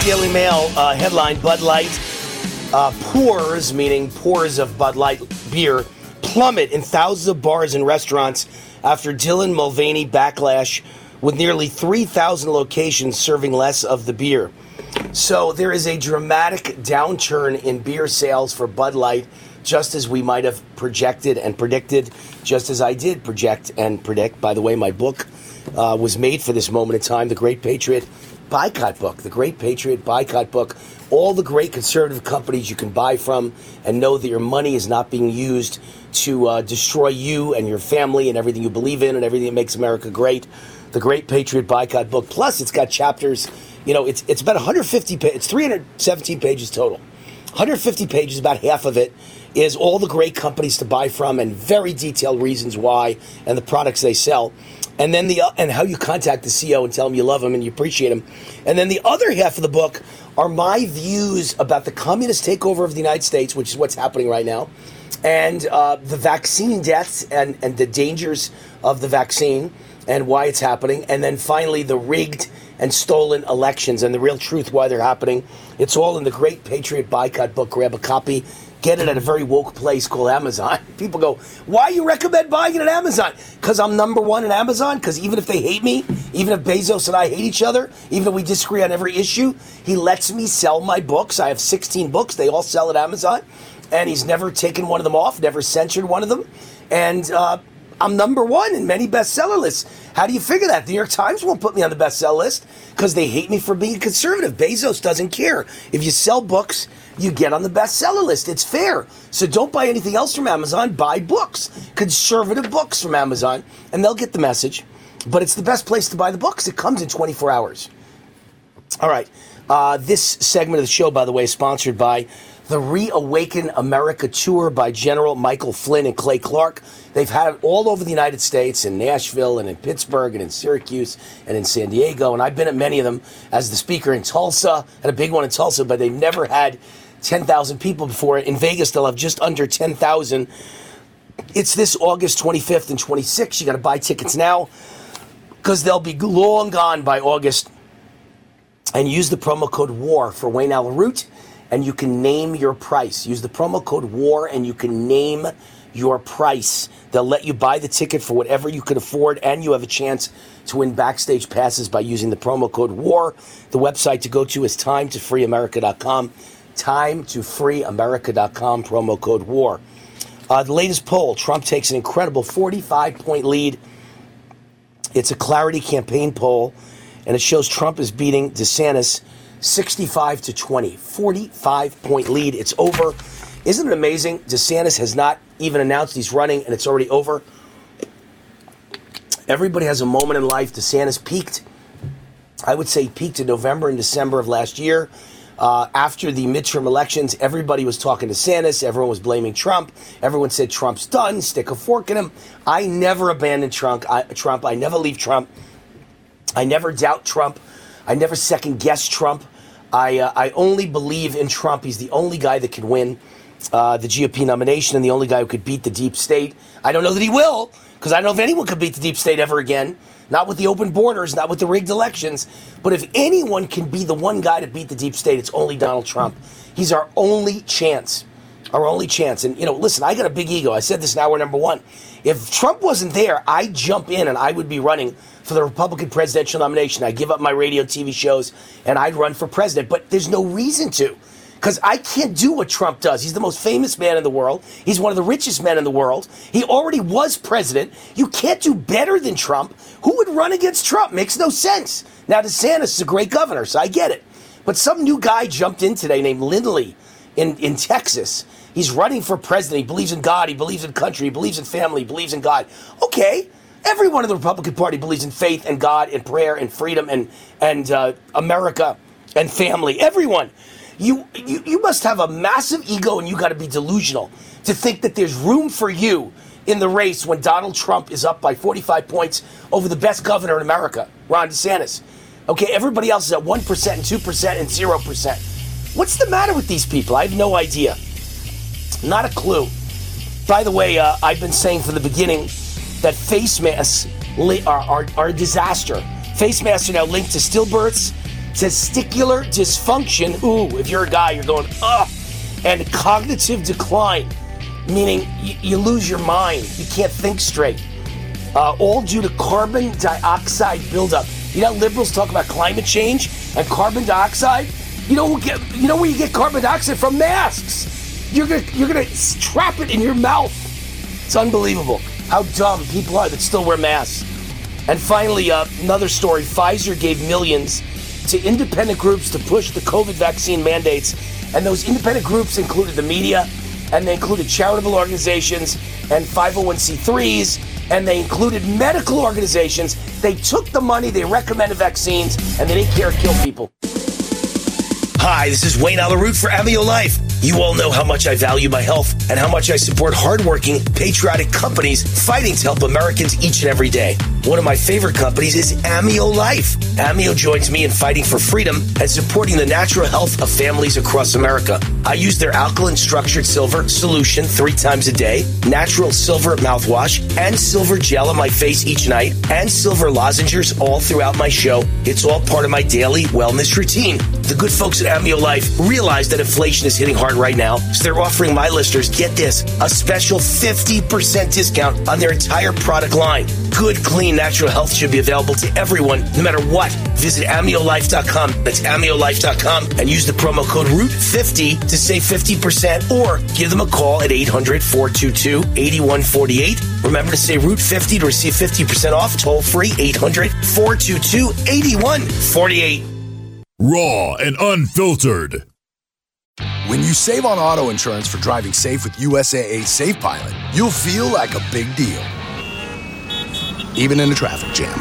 Daily Mail uh, headline Bud Light uh, pours, meaning pours of Bud Light beer, plummet in thousands of bars and restaurants after Dylan Mulvaney backlash with nearly 3,000 locations serving less of the beer. So there is a dramatic downturn in beer sales for Bud Light, just as we might have projected and predicted, just as I did project and predict. By the way, my book uh, was made for this moment in time, The Great Patriot Boycott Book, The Great Patriot Boycott Book. All the great conservative companies you can buy from and know that your money is not being used to uh, destroy you and your family and everything you believe in and everything that makes America great. The Great Patriot Boycott Book. Plus, it's got chapters. You know, it's it's about 150. Pa- it's 317 pages total. 150 pages, about half of it is all the great companies to buy from and very detailed reasons why and the products they sell. And then the uh, and how you contact the CEO and tell him you love him and you appreciate him. And then the other half of the book are my views about the communist takeover of the United States, which is what's happening right now, and uh, the vaccine deaths and, and the dangers of the vaccine and why it's happening. And then finally, the rigged and stolen elections and the real truth why they're happening. It's all in the Great Patriot Boycott book. Grab a copy. Get it at a very woke place called Amazon. People go, why you recommend buying it at Amazon? Because I'm number one at Amazon. Because even if they hate me, even if Bezos and I hate each other, even if we disagree on every issue, he lets me sell my books. I have 16 books. They all sell at Amazon. And he's never taken one of them off, never censored one of them. And uh, I'm number one in many bestseller lists. How do you figure that? The New York Times won't put me on the bestseller list because they hate me for being conservative. Bezos doesn't care. If you sell books, you get on the bestseller list. It's fair. So don't buy anything else from Amazon. Buy books, conservative books from Amazon, and they'll get the message. But it's the best place to buy the books. It comes in 24 hours. All right. Uh, this segment of the show, by the way, is sponsored by the Reawaken America Tour by General Michael Flynn and Clay Clark. They've had it all over the United States, in Nashville and in Pittsburgh and in Syracuse and in San Diego. And I've been at many of them as the speaker in Tulsa, had a big one in Tulsa, but they've never had 10,000 people before. In Vegas, they'll have just under 10,000. It's this August 25th and 26th. You got to buy tickets now because they'll be long gone by August. And use the promo code WAR for Wayne Allyn Root, and you can name your price. Use the promo code WAR, and you can name your price. They'll let you buy the ticket for whatever you can afford, and you have a chance to win backstage passes by using the promo code WAR. The website to go to is timetofreeamerica.com. Timetofreeamerica.com, promo code WAR. Uh, the latest poll Trump takes an incredible 45 point lead. It's a clarity campaign poll, and it shows Trump is beating DeSantis 65 to 20. 45 point lead. It's over. Isn't it amazing? DeSantis has not even announced he's running, and it's already over. Everybody has a moment in life. DeSantis peaked. I would say peaked in November and December of last year. Uh, after the midterm elections, everybody was talking to DeSantis. Everyone was blaming Trump. Everyone said Trump's done. Stick a fork in him. I never abandon Trump. I, Trump. I never leave Trump. I never doubt Trump. I never second guess Trump. I uh, I only believe in Trump. He's the only guy that can win. uh, the GOP nomination and the only guy who could beat the deep state. I don't know that he will, because I don't know if anyone could beat the deep state ever again. Not with the open borders, not with the rigged elections. But if anyone can be the one guy to beat the deep state, it's only Donald Trump. He's our only chance. Our only chance. And, you know, listen, I got a big ego. I said this in hour number one. If Trump wasn't there, I'd jump in and I would be running for the Republican presidential nomination. I'd give up my radio, TV shows, and I'd run for president. But there's no reason to because I can't do what Trump does. He's the most famous man in the world. He's one of the richest men in the world. He already was president. You can't do better than Trump. Who would run against Trump? Makes no sense. Now, DeSantis is a great governor, so I get it. But some new guy jumped in today named Lindley in, in Texas. He's running for president. He believes in God. He believes in country. He believes in family. He believes in God. Okay. Everyone in the Republican Party believes in faith and God and prayer and freedom and, and uh, America and family. Everyone. You, you, you must have a massive ego and you got to be delusional to think that there's room for you in the race when Donald Trump is up by 45 points over the best governor in America, Ron DeSantis. Okay, everybody else is at 1% and 2% and 0%. What's the matter with these people? I have no idea. Not a clue. By the way, uh, I've been saying from the beginning that face masks are, are, are a disaster. Face masks are now linked to stillbirths testicular dysfunction. Ooh, if you're a guy, you're going, ugh. And cognitive decline, meaning y- you lose your mind. You can't think straight. Uh, all due to carbon dioxide buildup. You know, liberals talk about climate change and carbon dioxide. You know, you know where you get carbon dioxide from masks. You're gonna you're gonna trap it in your mouth. It's unbelievable how dumb people are that still wear masks. And finally, uh, another story: Pfizer gave millions to independent groups to push the COVID vaccine mandates. And those independent groups included the media, and they included charitable organizations and 501c3s, and they included medical organizations. They took the money, they recommended vaccines, and they didn't care to kill people. Hi, this is Wayne Allyn Root for Amio Life. You all know how much I value my health and how much I support hardworking, patriotic companies fighting to help Americans each and every day. One of my favorite companies is Amio Life. Amio joins me in fighting for freedom and supporting the natural health of families across America. I use their alkaline structured silver solution three times a day, natural silver mouthwash, and silver gel on my face each night, and silver lozenges all throughout my show. It's all part of my daily wellness routine. The good folks at Amio Life realize that inflation is hitting hard right now, so they're offering my listeners, get this, a special 50% discount on their entire product line. Good, clean, natural health should be available to everyone, no matter what. Visit AmioLife.com. That's AmioLife.com and use the promo code ROOT50 to save 50% or give them a call at 800 422 8148. Remember to say ROOT50 to receive 50% off toll free 800 422 8148. Raw and unfiltered. When you save on auto insurance for driving safe with USAA Safe Pilot, you'll feel like a big deal, even in a traffic jam.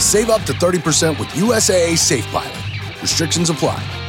Save up to 30% with USAA Safe Pilot. Restrictions apply.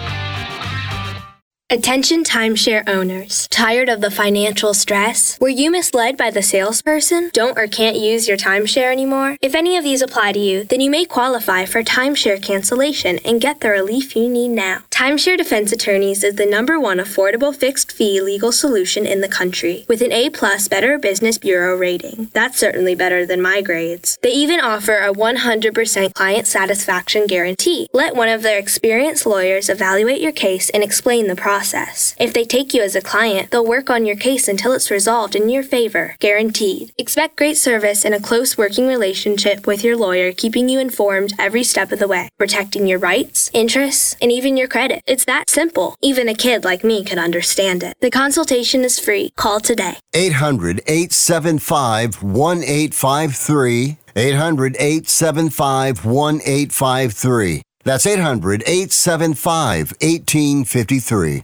Attention timeshare owners. Tired of the financial stress? Were you misled by the salesperson? Don't or can't use your timeshare anymore? If any of these apply to you, then you may qualify for timeshare cancellation and get the relief you need now. Timeshare Defense Attorneys is the number one affordable fixed fee legal solution in the country with an A plus Better Business Bureau rating. That's certainly better than my grades. They even offer a 100% client satisfaction guarantee. Let one of their experienced lawyers evaluate your case and explain the process process. If they take you as a client, they'll work on your case until it's resolved in your favor, guaranteed. Expect great service and a close working relationship with your lawyer, keeping you informed every step of the way, protecting your rights, interests, and even your credit. It's that simple. Even a kid like me could understand it. The consultation is free. Call today. 800 875 1853. 800 875 1853. That's 800 875 1853.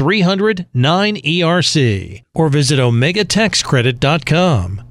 300 9ERC. Or visit OmegaTaxCredit.com.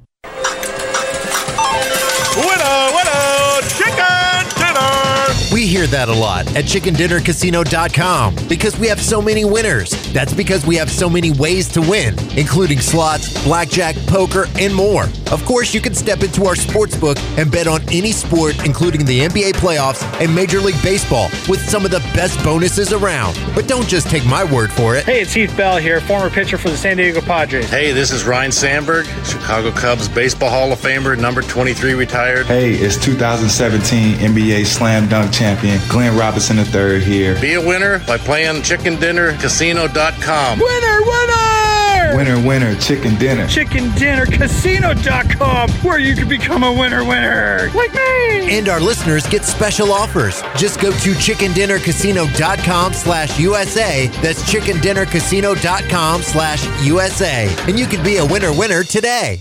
hear that a lot at chickendinnercasino.com because we have so many winners. That's because we have so many ways to win, including slots, blackjack, poker, and more. Of course, you can step into our sports book and bet on any sport, including the NBA playoffs and Major League Baseball, with some of the best bonuses around. But don't just take my word for it. Hey, it's Heath Bell here, former pitcher for the San Diego Padres. Hey, this is Ryne Sandberg, Chicago Cubs Baseball Hall of Famer, number 23 retired. Hey, it's 2017 NBA Slam Dunk champion Glenn Robinson III here. Be a winner by playing chickendinnercasino.com. Winner, winner! Winner, winner, chicken dinner. ChickenDinnerCasino.com, where you can become a winner, winner. Like me! And our listeners get special offers. Just go to chickendinnercasino.com slash USA. That's chickendinnercasino.com slash USA. And you can be a winner winner today.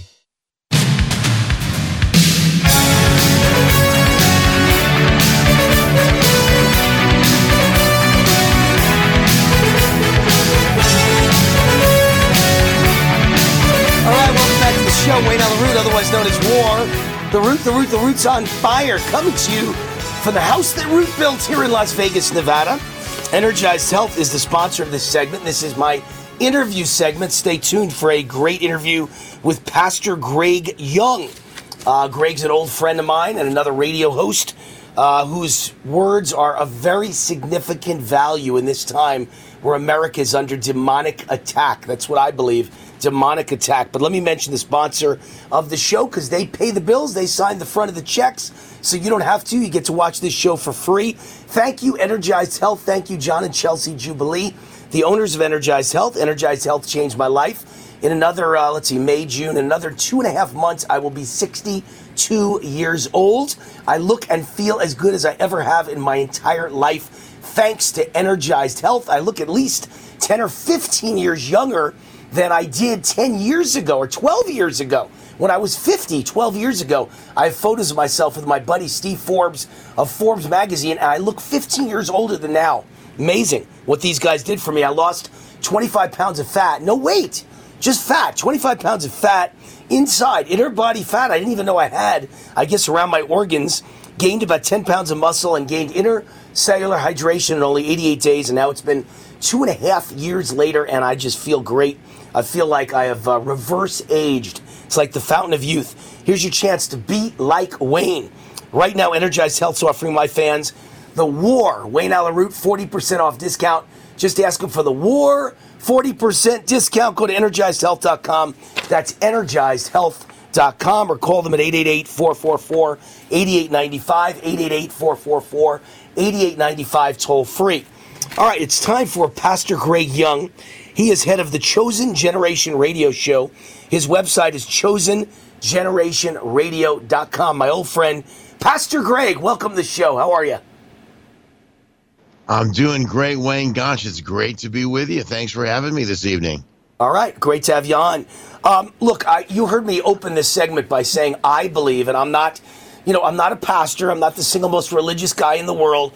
All right, welcome back to the show. Wayne on the Root, otherwise known as War. The Root, the Root, the Root's on fire. Coming to you from the house that Root built here in Las Vegas, Nevada. Energized Health is the sponsor of this segment. This is my interview segment. Stay tuned for a great interview with Pastor Greg Young. Uh, Greg's an old friend of mine and another radio host uh, whose words are of very significant value in this time where America is under demonic attack. That's what I believe demonic attack. But let me mention the sponsor of the show because they pay the bills, they sign the front of the checks, so you don't have to. You get to watch this show for free. Thank you, Energized Health. Thank you, John and Chelsea Jubilee, the owners of Energized Health. Energized Health changed my life. In another, uh, let's see, May, June, another two and a half months, I will be 62 years old. I look and feel as good as I ever have in my entire life, thanks to Energized Health. I look at least 10 or 15 years younger than I did 10 years ago or 12 years ago. When I was 50, 12 years ago, I have photos of myself with my buddy Steve Forbes of Forbes magazine, and I look 15 years older than now. Amazing what these guys did for me. I lost 25 pounds of fat, no weight, just fat, 25 pounds of fat inside, inner body fat. I didn't even know I had, I guess, around my organs. Gained about 10 pounds of muscle and gained inner cellular hydration in only 88 days, and now it's been two and a half years later, and I just feel great. I feel like I have uh, reverse aged. It's like the fountain of youth. Here's your chance to be like Wayne. Right now, Energized Health's offering my fans the War Wayne Allyn Root 40% off discount. Just ask them for the War 40% discount. Go to energizedhealth.com. That's energizedhealth.com or call them at 888 444 8895. 888 444 8895 toll free. All right, it's time for Pastor Greg Young. He is head of the Chosen Generation Radio Show. His website is chosengenerationradio.com. My old friend, Pastor Greg, welcome to the show. How are you? I'm doing great, Wayne. Gosh, it's great to be with you. Thanks for having me this evening. All right, great to have you on. Um, look, I, you heard me open this segment by saying I believe, and I'm not, you know, I'm not a pastor. I'm not the single most religious guy in the world,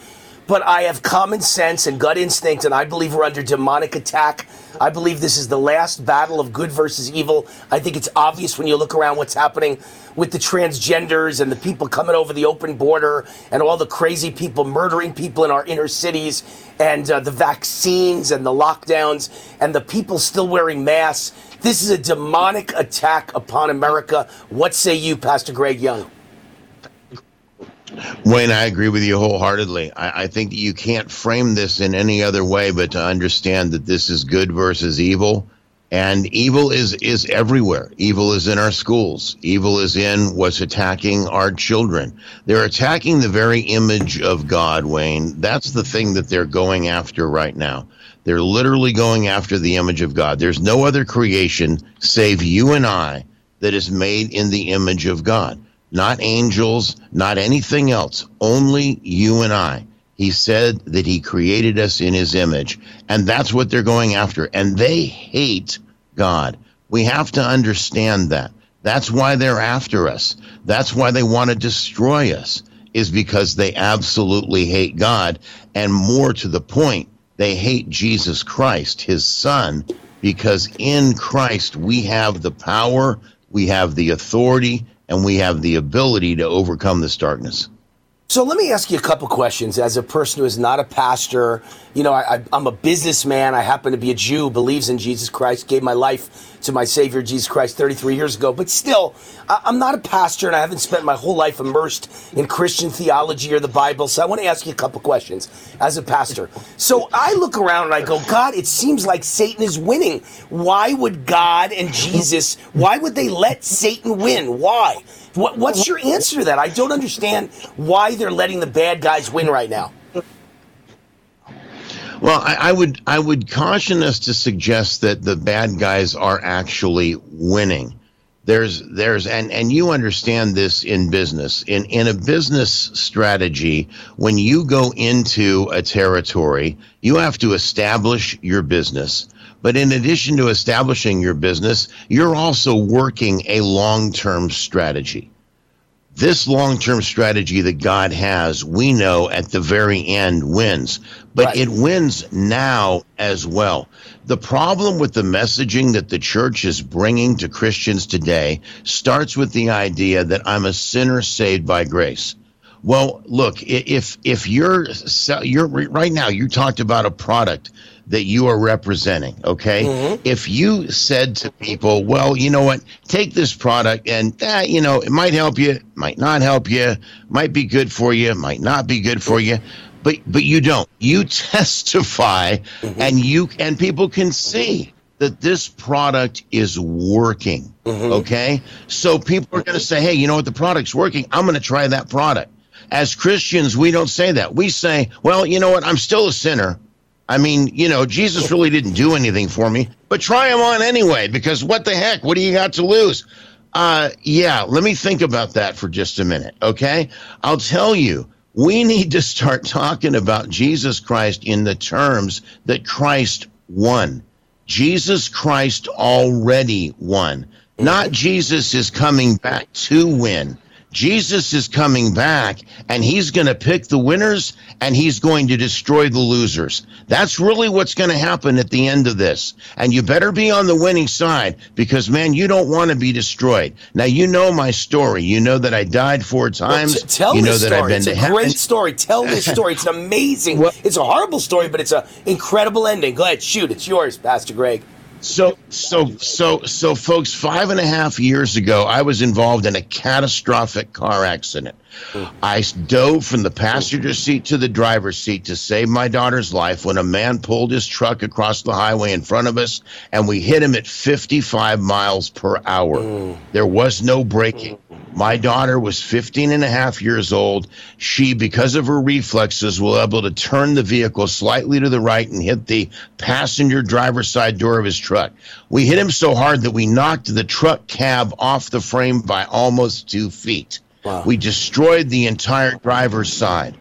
but I have common sense and gut instinct, and I believe we're under demonic attack. I believe this is the last battle of good versus evil. I think it's obvious when you look around what's happening with the transgenders and the people coming over the open border and all the crazy people murdering people in our inner cities and uh, the vaccines and the lockdowns and the people still wearing masks. This is a demonic attack upon America. What say you, Pastor Greg Young? Wayne, I agree with you wholeheartedly. I, I, think that you can't frame this in any other way but to understand that this is good versus evil. And evil is, is everywhere. Evil is in our schools. Evil is in what's attacking our children. They're attacking the very image of God, Wayne. That's the thing that they're going after right now. They're literally going after the image of God. There's no other creation save you and I that is made in the image of God. Not angels, not anything else, only you and I. He said that he created us in his image, and that's what they're going after. And they hate God. We have to understand that. That's why they're after us. That's why they want to destroy us, is because they absolutely hate God. And more to the point, they hate Jesus Christ, his son, because in Christ we have the power, we have the authority, and we have the ability to overcome this darkness. So let me ask you a couple questions as a person who is not a pastor. You know, I, am a businessman. I happen to be a Jew, believes in Jesus Christ, gave my life to my Savior Jesus Christ 33 years ago. But still, I'm not a pastor and I haven't spent my whole life immersed in Christian theology or the Bible. So I want to ask you a couple questions as a pastor. So I look around and I go, God, it seems like Satan is winning. Why would God and Jesus, why would they let Satan win? Why? What, what's your answer to that? I don't understand why they're letting the bad guys win right now. Well, I, I, would I would caution us to suggest that the bad guys are actually winning. There's there's and and you understand this in business. In in a business strategy, when you go into a territory, you have to establish your business. But in addition to establishing your business, you're also working a long-term strategy this long term strategy that God has, we know at the very end wins, but right. it wins now as well. The problem with the messaging that the church is bringing to Christians today starts with the idea that I'm a sinner saved by grace. Well, look, if if you're you're right now, you talked about a product that you are representing. Okay. Mm-hmm. If you said to people, well, you know what, take this product and, eh, you know, it might help you, might not help you, might be good for you, might not be good for you. But, but you don't. You testify mm-hmm. and you and people can see that this product is working. Mm-hmm. Okay. So people are going to say, hey, you know what? The product's working. I'm going to try that product. As Christians, we don't say that. We say, well, you know what? I'm still a sinner. I mean, you know, Jesus really didn't do anything for me, but try him on anyway, because what the heck? What do you got to lose? Uh, yeah, let me think about that for just a minute, okay? I'll tell you, we need to start talking about Jesus Christ in the terms that Christ won. Jesus Christ already won. Not Jesus is coming back to win. Jesus is coming back and he's going to pick the winners and he's going to destroy the losers. That's really what's going to happen at the end of this. And you better be on the winning side because, man, you don't want to be destroyed. Now, you know my story. You know that I died four times. Well, t- tell you know this that story. I've been it's a great story. Tell this story. It's an amazing. well, it's a horrible story, but it's an incredible ending. Go ahead, shoot. It's yours, Pastor Greg. So, so, so, so, folks, five and a half years ago, I was involved in a catastrophic car accident. I dove from the passenger seat to the driver's seat to save my daughter's life when a man pulled his truck across the highway in front of us and we hit him at 55 miles per hour. There was no braking. My daughter was 15 and a half years old. She, because of her reflexes, was able to turn the vehicle slightly to the right and hit the passenger driver's side door of his truck. We hit him so hard that we knocked the truck cab off the frame by almost two feet. Wow. We destroyed the entire driver's side.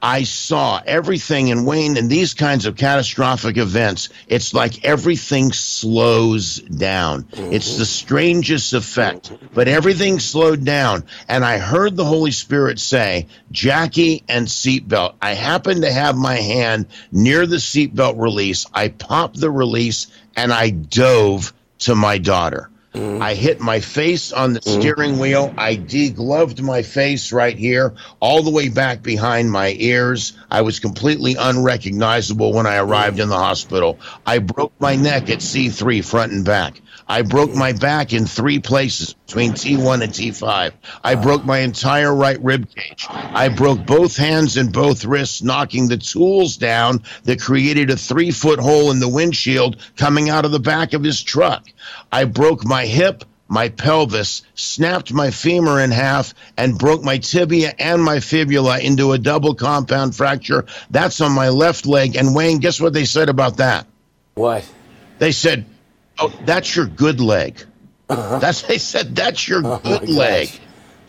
I saw everything in Wayne in these kinds of catastrophic events. It's like everything slows down. Mm-hmm. It's the strangest effect, but everything slowed down. And I heard the Holy Spirit say, Jackie and seatbelt. I happened to have my hand near the seatbelt release. I popped the release and I dove to my daughter. Mm. I hit my face on the mm. steering wheel. I degloved my face right here, all the way back behind my ears. I was completely unrecognizable when I arrived in the hospital. I broke my neck at C3 front and back. I broke my back in three places between T1 and T5. I broke my entire right rib cage. I broke both hands and both wrists, knocking the tools down that created a three foot hole in the windshield coming out of the back of his truck. I broke my hip, my pelvis, snapped my femur in half, and broke my tibia and my fibula into a double compound fracture. That's on my left leg. And Wayne, guess what they said about that? What? They said, Oh, that's your good leg. Uh-huh. That's they said that's your Oh, good leg. gosh.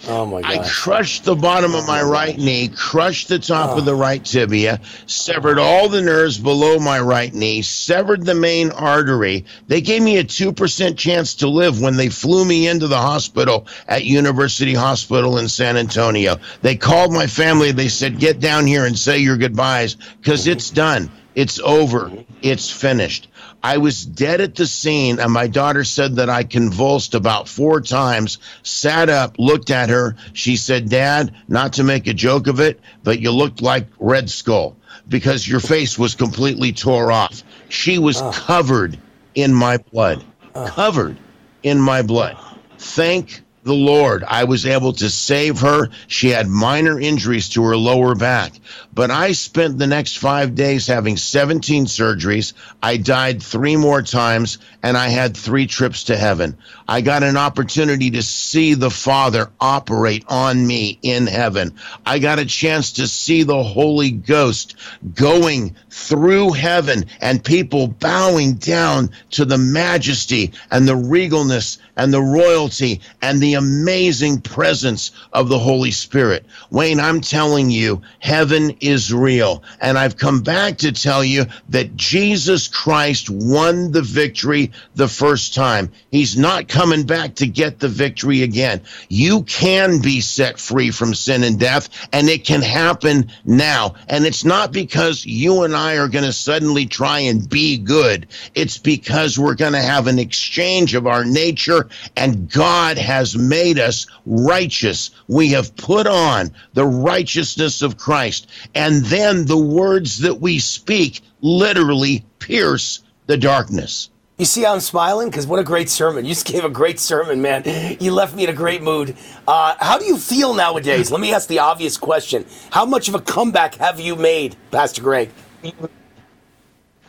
Oh my God. I crushed the bottom of my right knee, crushed the top of the ah. right tibia, severed all the nerves below my right knee, severed the main artery. They gave me a 2% chance to live when they flew me into the hospital at University Hospital in San Antonio. They called my family. They said, Get down here and say your goodbyes because it's done. It's over. Mm-hmm. It's finished. I was dead at the scene, and my daughter said that I convulsed about four times, sat up, looked at her. She said, Dad, not to make a joke of it, but you looked like Red Skull because your face was completely tore off. She was ah. covered in my blood, ah. covered in my blood. Thank the Lord, I was able to save her. She had minor injuries to her lower back. But I spent the next five days having 17 surgeries. I died three more times, and I had three trips to heaven. I got an opportunity to see the Father operate on me in heaven. I got a chance to see the Holy Ghost going through heaven and people bowing down to the majesty and the regalness and the royalty and the amazing presence of the Holy Spirit. Wayne, I'm telling you, heaven is real. And I've come back to tell you that Jesus Christ won the victory the first time. He's not coming back to get the victory again. You can be set free from sin and death, and it can happen now. And it's not because you and I are going to suddenly try and be good. It's because we're going to have an exchange of our nature, and God has made us righteous. We have put on the righteousness of Christ. And then the words that we speak literally pierce the darkness. You see how I'm smiling? Because what a great sermon. You just gave a great sermon, man. You left me in a great mood. Uh, how do you feel nowadays? Let me ask the obvious question. How much of a comeback have you made, Pastor Greg?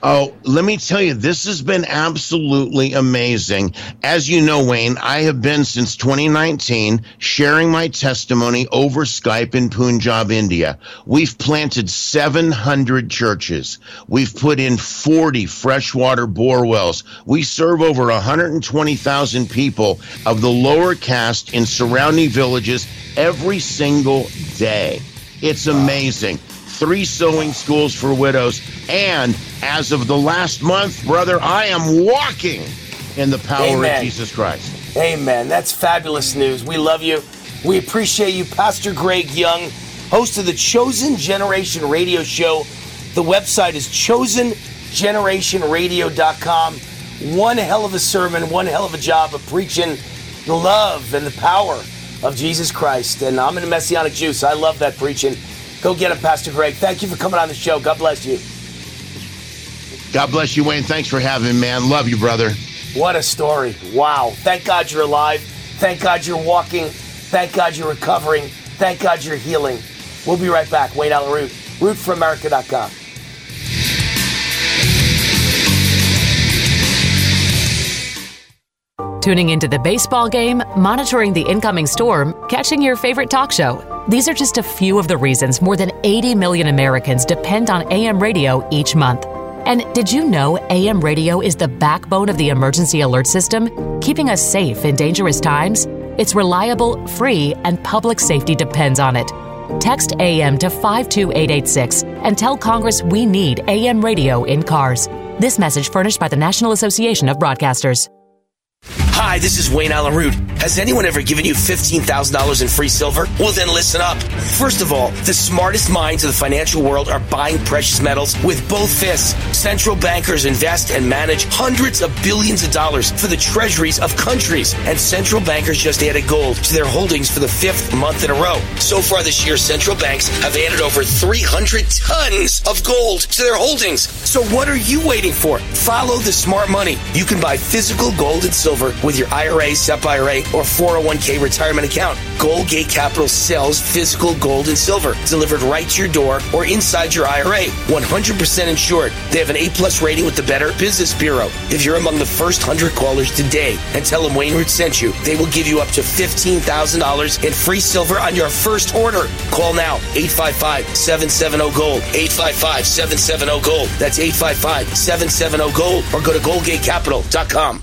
Oh, let me tell you, this has been absolutely amazing. As you know, Wayne, I have been since 2019 sharing my testimony over Skype in Punjab, India. We've planted 700 churches. We've put in 40 freshwater bore wells. We serve over 120,000 people of the lower caste in surrounding villages every single day. It's amazing three sewing schools for widows, and as of the last month, brother, I am walking in the power Amen. of Jesus Christ. Amen. That's fabulous news. We love you. We appreciate you, Pastor Greg Young, host of the Chosen Generation Radio Show. The website is chosengenerationradio.com. One hell of a sermon, one hell of a job of preaching the love and the power of Jesus Christ. And I'm in the Messianic Juice. I love that preaching. Go get him, Pastor Greg. Thank you for coming on the show. God bless you. God bless you, Wayne. Thanks for having me, man. Love you, brother. What a story. Wow. Thank God you're alive. Thank God you're walking. Thank God you're recovering. Thank God you're healing. We'll be right back. Wayne Allyn Root, rootforamerica.com. Tuning into the baseball game, monitoring the incoming storm, catching your favorite talk show. These are just a few of the reasons more than 80 million Americans depend on AM radio each month. And did you know AM radio is the backbone of the emergency alert system, keeping us safe in dangerous times? It's reliable, free, and public safety depends on it. Text AM to 52886 and tell Congress we need AM radio in cars. This message furnished by the National Association of Broadcasters. Hi, this is Wayne Allyn Root. Has anyone ever given you $15,000 in free silver? Well, then listen up. First of all, the smartest minds of the financial world are buying precious metals with both fists. Central bankers invest and manage hundreds of billions of dollars for the treasuries of countries. And central bankers just added gold to their holdings for the fifth month in a row. So far this year, central banks have added over 300 tons of gold to their holdings. So what are you waiting for? Follow the smart money. You can buy physical gold and silver with your IRA, SEP IRA, or 401k retirement account. Goldgate Capital sells physical gold and silver delivered right to your door or inside your IRA. 100% insured. They have an A plus rating with the Better Business Bureau. If you're among the first 100 callers today and tell them Wayne Root sent you, they will give you up to $15,000 in free silver on your first order. Call now 855 770 Gold. 855 770 Gold. That's 855 770 Gold or go to goldgatecapital.com.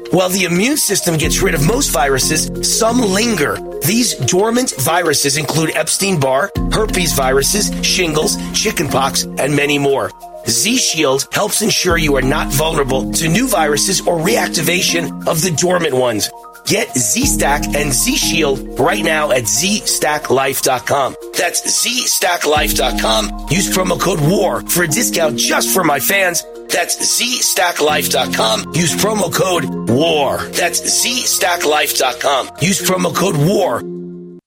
While the immune system gets rid of most viruses, some linger. These dormant viruses include Epstein Barr, herpes viruses, shingles, chickenpox, and many more. Z Shield helps ensure you are not vulnerable to new viruses or reactivation of the dormant ones. Get Z Stack and Z Shield right now at ZStackLife.com. That's ZStackLife.com. Use promo code WAR for a discount just for my fans. That's ZStackLife.com. Use promo code WAR. That's ZStackLife.com. Use promo code WAR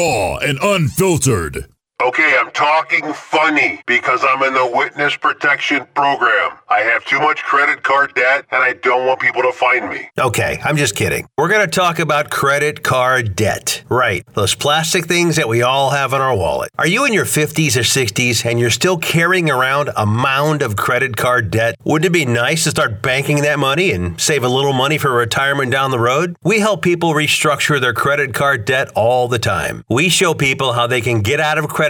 raw and unfiltered. Okay, I'm talking funny because I'm in the witness protection program. I have too much credit card debt and I don't want people to find me. Okay, I'm just kidding. We're going to talk about credit card debt. Right, those plastic things that we all have in our wallet. Are you in your 50s or 60s and you're still carrying around a mound of credit card debt? Wouldn't it be nice to start banking that money and save a little money for retirement down the road? We help people restructure their credit card debt all the time. We show people how they can get out of credit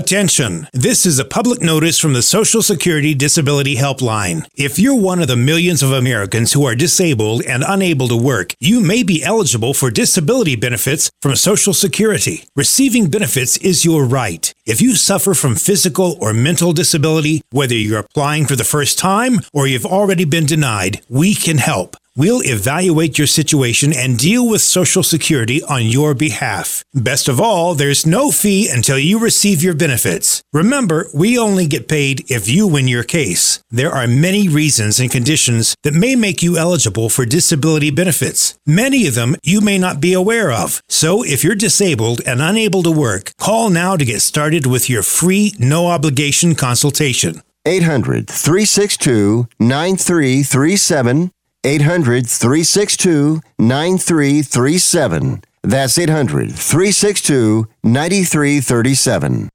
Attention! This is a public notice from the Social Security Disability Helpline. If you're one of the millions of Americans who are disabled and unable to work, you may be eligible for disability benefits from Social Security. Receiving benefits is your right. If you suffer from physical or mental disability, whether you're applying for the first time or you've already been denied, we can help. We'll evaluate your situation and deal with Social Security on your behalf. Best of all, there's no fee until you receive your benefits. Remember, we only get paid if you win your case. There are many reasons and conditions that may make you eligible for disability benefits. Many of them you may not be aware of. So if you're disabled and unable to work, call now to get started with your free, no obligation consultation. 800 362 9337. 800 362 9337. That's 800 362 9337.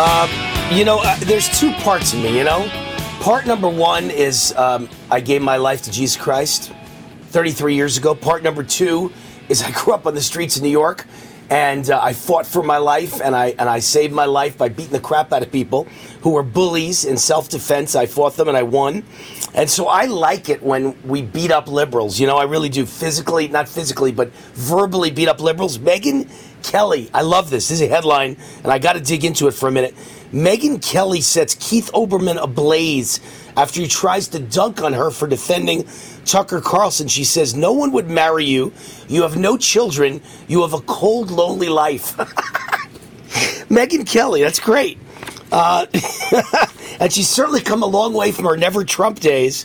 Uh, you know, uh, there's two parts of me, you know? Part number one is um, I gave my life to Jesus Christ 33 years ago. Part number two is I grew up on the streets of New York and uh, I fought for my life and I and I saved my life by beating the crap out of people who were bullies in self-defense. I fought them and I won. And so I like it when we beat up liberals. You know, I really do physically, not physically, but verbally beat up liberals. Megyn Kelly, I love this. This is a headline and I got to dig into it for a minute. Megyn Kelly sets Keith Olbermann ablaze after he tries to dunk on her for defending Tucker Carlson. She says, No one would marry you. You have no children. You have a cold, lonely life. Megyn Kelly, that's great. Uh, and she's certainly come a long way from her never Trump days.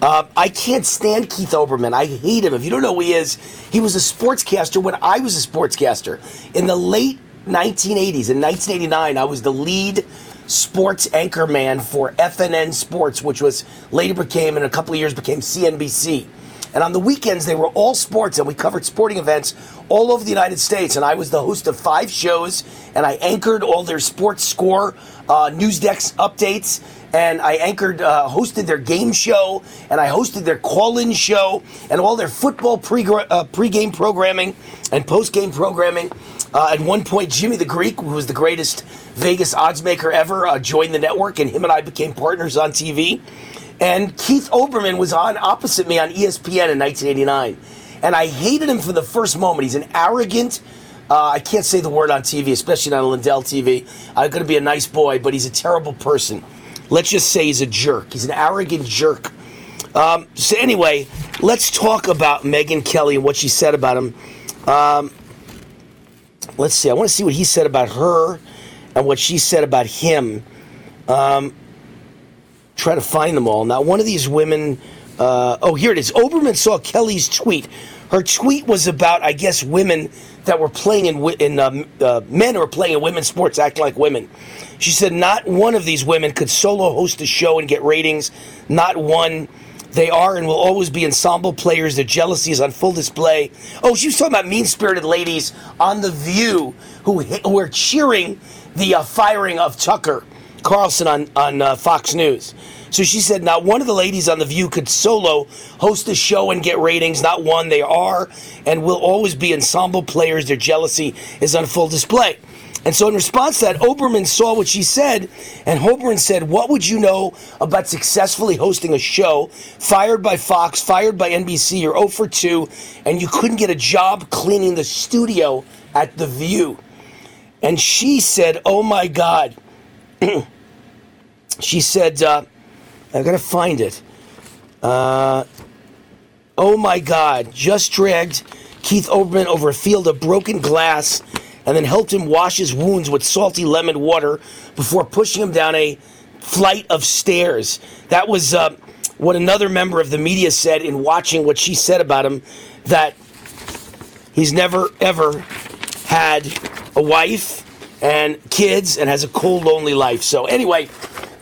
Uh, I can't stand Keith Olbermann. I hate him. If you don't know who he is, he was a sportscaster when I was a sportscaster. In the late 1980s. In 1989, I was the lead sports anchor man for FNN Sports, which was later became, in a couple of years, became CNBC. And on the weekends, they were all sports, and we covered sporting events all over the United States. And I was the host of five shows, and I anchored all their sports score, uh, news decks updates, and I anchored, uh, hosted their game show, and I hosted their call-in show, and all their football pre uh, pregame programming and post-game programming. Uh, at one point, Jimmy the Greek, who was the greatest Vegas odds maker ever, uh, joined the network, and him and I became partners on TV. And Keith Olbermann was on opposite me on ESPN in 1989. And I hated him for the first moment. He's an arrogant, uh, I can't say the word on TV, especially not on Lindell TV. I'm going to be a nice boy, but he's a terrible person. Let's just say he's a jerk. He's an arrogant jerk. Um, so, anyway, let's talk about Megyn Kelly and what she said about him. Um, let's see. I want to see what he said about her and what she said about him. Um, try to find them all. Now, one of these women, uh, oh, here it is. Olbermann saw Kelly's tweet. Her tweet was about, I guess, women that were playing in, in uh, uh, men who were playing in women's sports, acting like women. She said not one of these women could solo host a show and get ratings. Not one. They are and will always be ensemble players. Their jealousy is on full display. Oh, she was talking about mean spirited ladies on The View who, who were cheering the uh, firing of Tucker Carlson on, on uh, Fox News. So she said, not one of the ladies on The View could solo host a show and get ratings. Not one. They are and will always be ensemble players. Their jealousy is on full display. And so, in response to that, Olbermann saw what she said, and Olbermann said, What would you know about successfully hosting a show, fired by Fox, fired by NBC, you're 0 for 2, and you couldn't get a job cleaning the studio at The View? And she said, Oh my God. she said, uh, I gotta find it. Uh, oh my God, just dragged Keith Olbermann over a field of broken glass and then helped him wash his wounds with salty lemon water before pushing him down a flight of stairs. That was uh, what another member of the media said in watching what she said about him that he's never, ever had a wife and kids and has a cold, lonely life. So, anyway,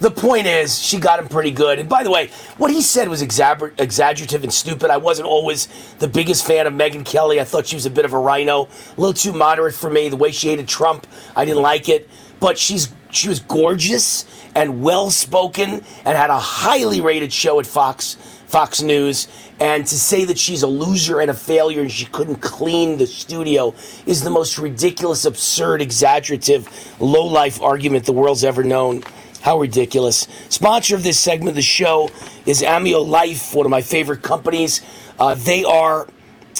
the point is, she got him pretty good. And by the way, what he said was exagger- exaggerative and stupid. I wasn't always the biggest fan of Megyn Kelly. I thought she was a bit of a RINO, a little too moderate for me. The way she hated Trump, I didn't like it. But she's she was gorgeous and well spoken and had a highly rated show at Fox Fox News. And to say that she's a loser and a failure and she couldn't clean the studio is the most ridiculous, absurd, exaggerative, low life argument the world's ever known. How ridiculous. Sponsor of this segment of the show is AmeoLife, one of my favorite companies. Uh, they are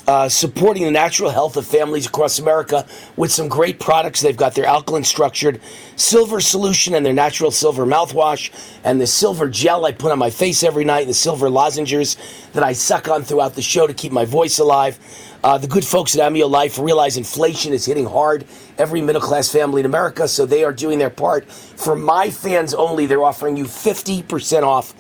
uh, supporting the natural health of families across America with some great products. They've got their alkaline structured silver solution and their natural silver mouthwash and the silver gel I put on my face every night, and the silver lozenges that I suck on throughout the show to keep my voice alive. Uh, the good folks at AmeoLife realize inflation is hitting hard every middle class family in America, so they are doing their part. For my fans only, they're offering you 50% off.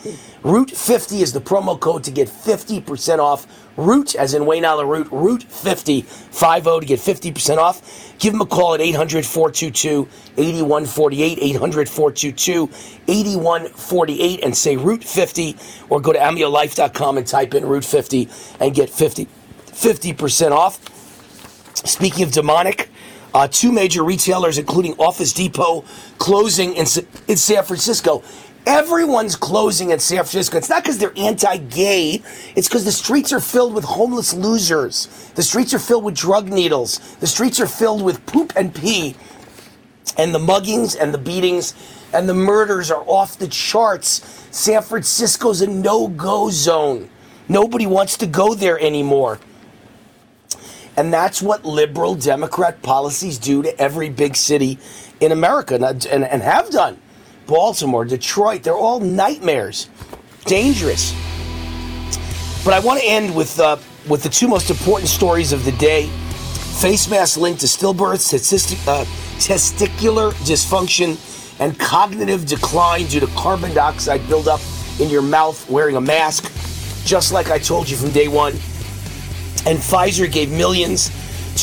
Root 50 is the promo code to get 50% off. Root, as in Wayne Allyn Root, Root 50, 50 to get 50% off. Give them a call at 800 422 8148, 800 422 8148, and say Root 50, or go to AmeoLife.com and type in Root 50 and get 50 50% off. Speaking of demonic, uh, two major retailers, including Office Depot, closing in, in San Francisco. Everyone's closing in San Francisco. It's not because they're anti gay, it's because the streets are filled with homeless losers. The streets are filled with drug needles. The streets are filled with poop and pee. And the muggings and the beatings and the murders are off the charts. San Francisco's a no go zone. Nobody wants to go there anymore. And that's what liberal Democrat policies do to every big city in America and, and, and have done. Baltimore, Detroit, they're all nightmares. Dangerous. But I want to end with, uh, with the two most important stories of the day face mask linked to stillbirths, uh, testicular dysfunction, and cognitive decline due to carbon dioxide buildup in your mouth wearing a mask, just like I told you from day one. And Pfizer gave millions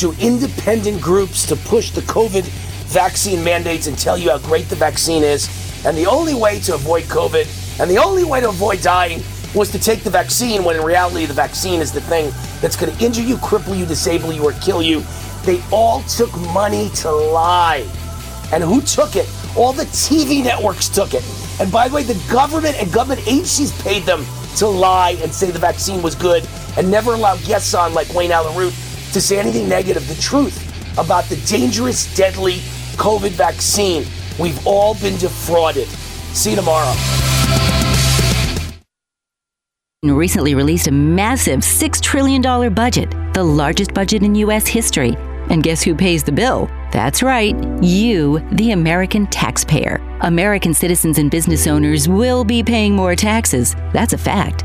to independent groups to push the COVID vaccine mandates and tell you how great the vaccine is. And the only way to avoid COVID and the only way to avoid dying was to take the vaccine when in reality the vaccine is the thing that's going to injure you, cripple you, disable you, or kill you. They all took money to lie. And who took it? All the TV networks took it. And by the way, the government and government agencies paid them to lie and say the vaccine was good and never allow guests on like Wayne Allyn Root to say anything negative. The truth about the dangerous, deadly COVID vaccine. We've all been defrauded. See you tomorrow. Recently released a massive $6 trillion budget, the largest budget in U.S. history. And guess who pays the bill? That's right, you, the American taxpayer. American citizens and business owners will be paying more taxes. That's a fact.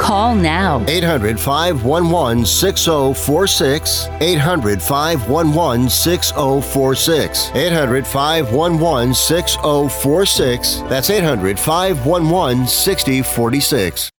Call now. 800 511 6046. 800 511 6046. 800 511 6046. That's 800 511 6046.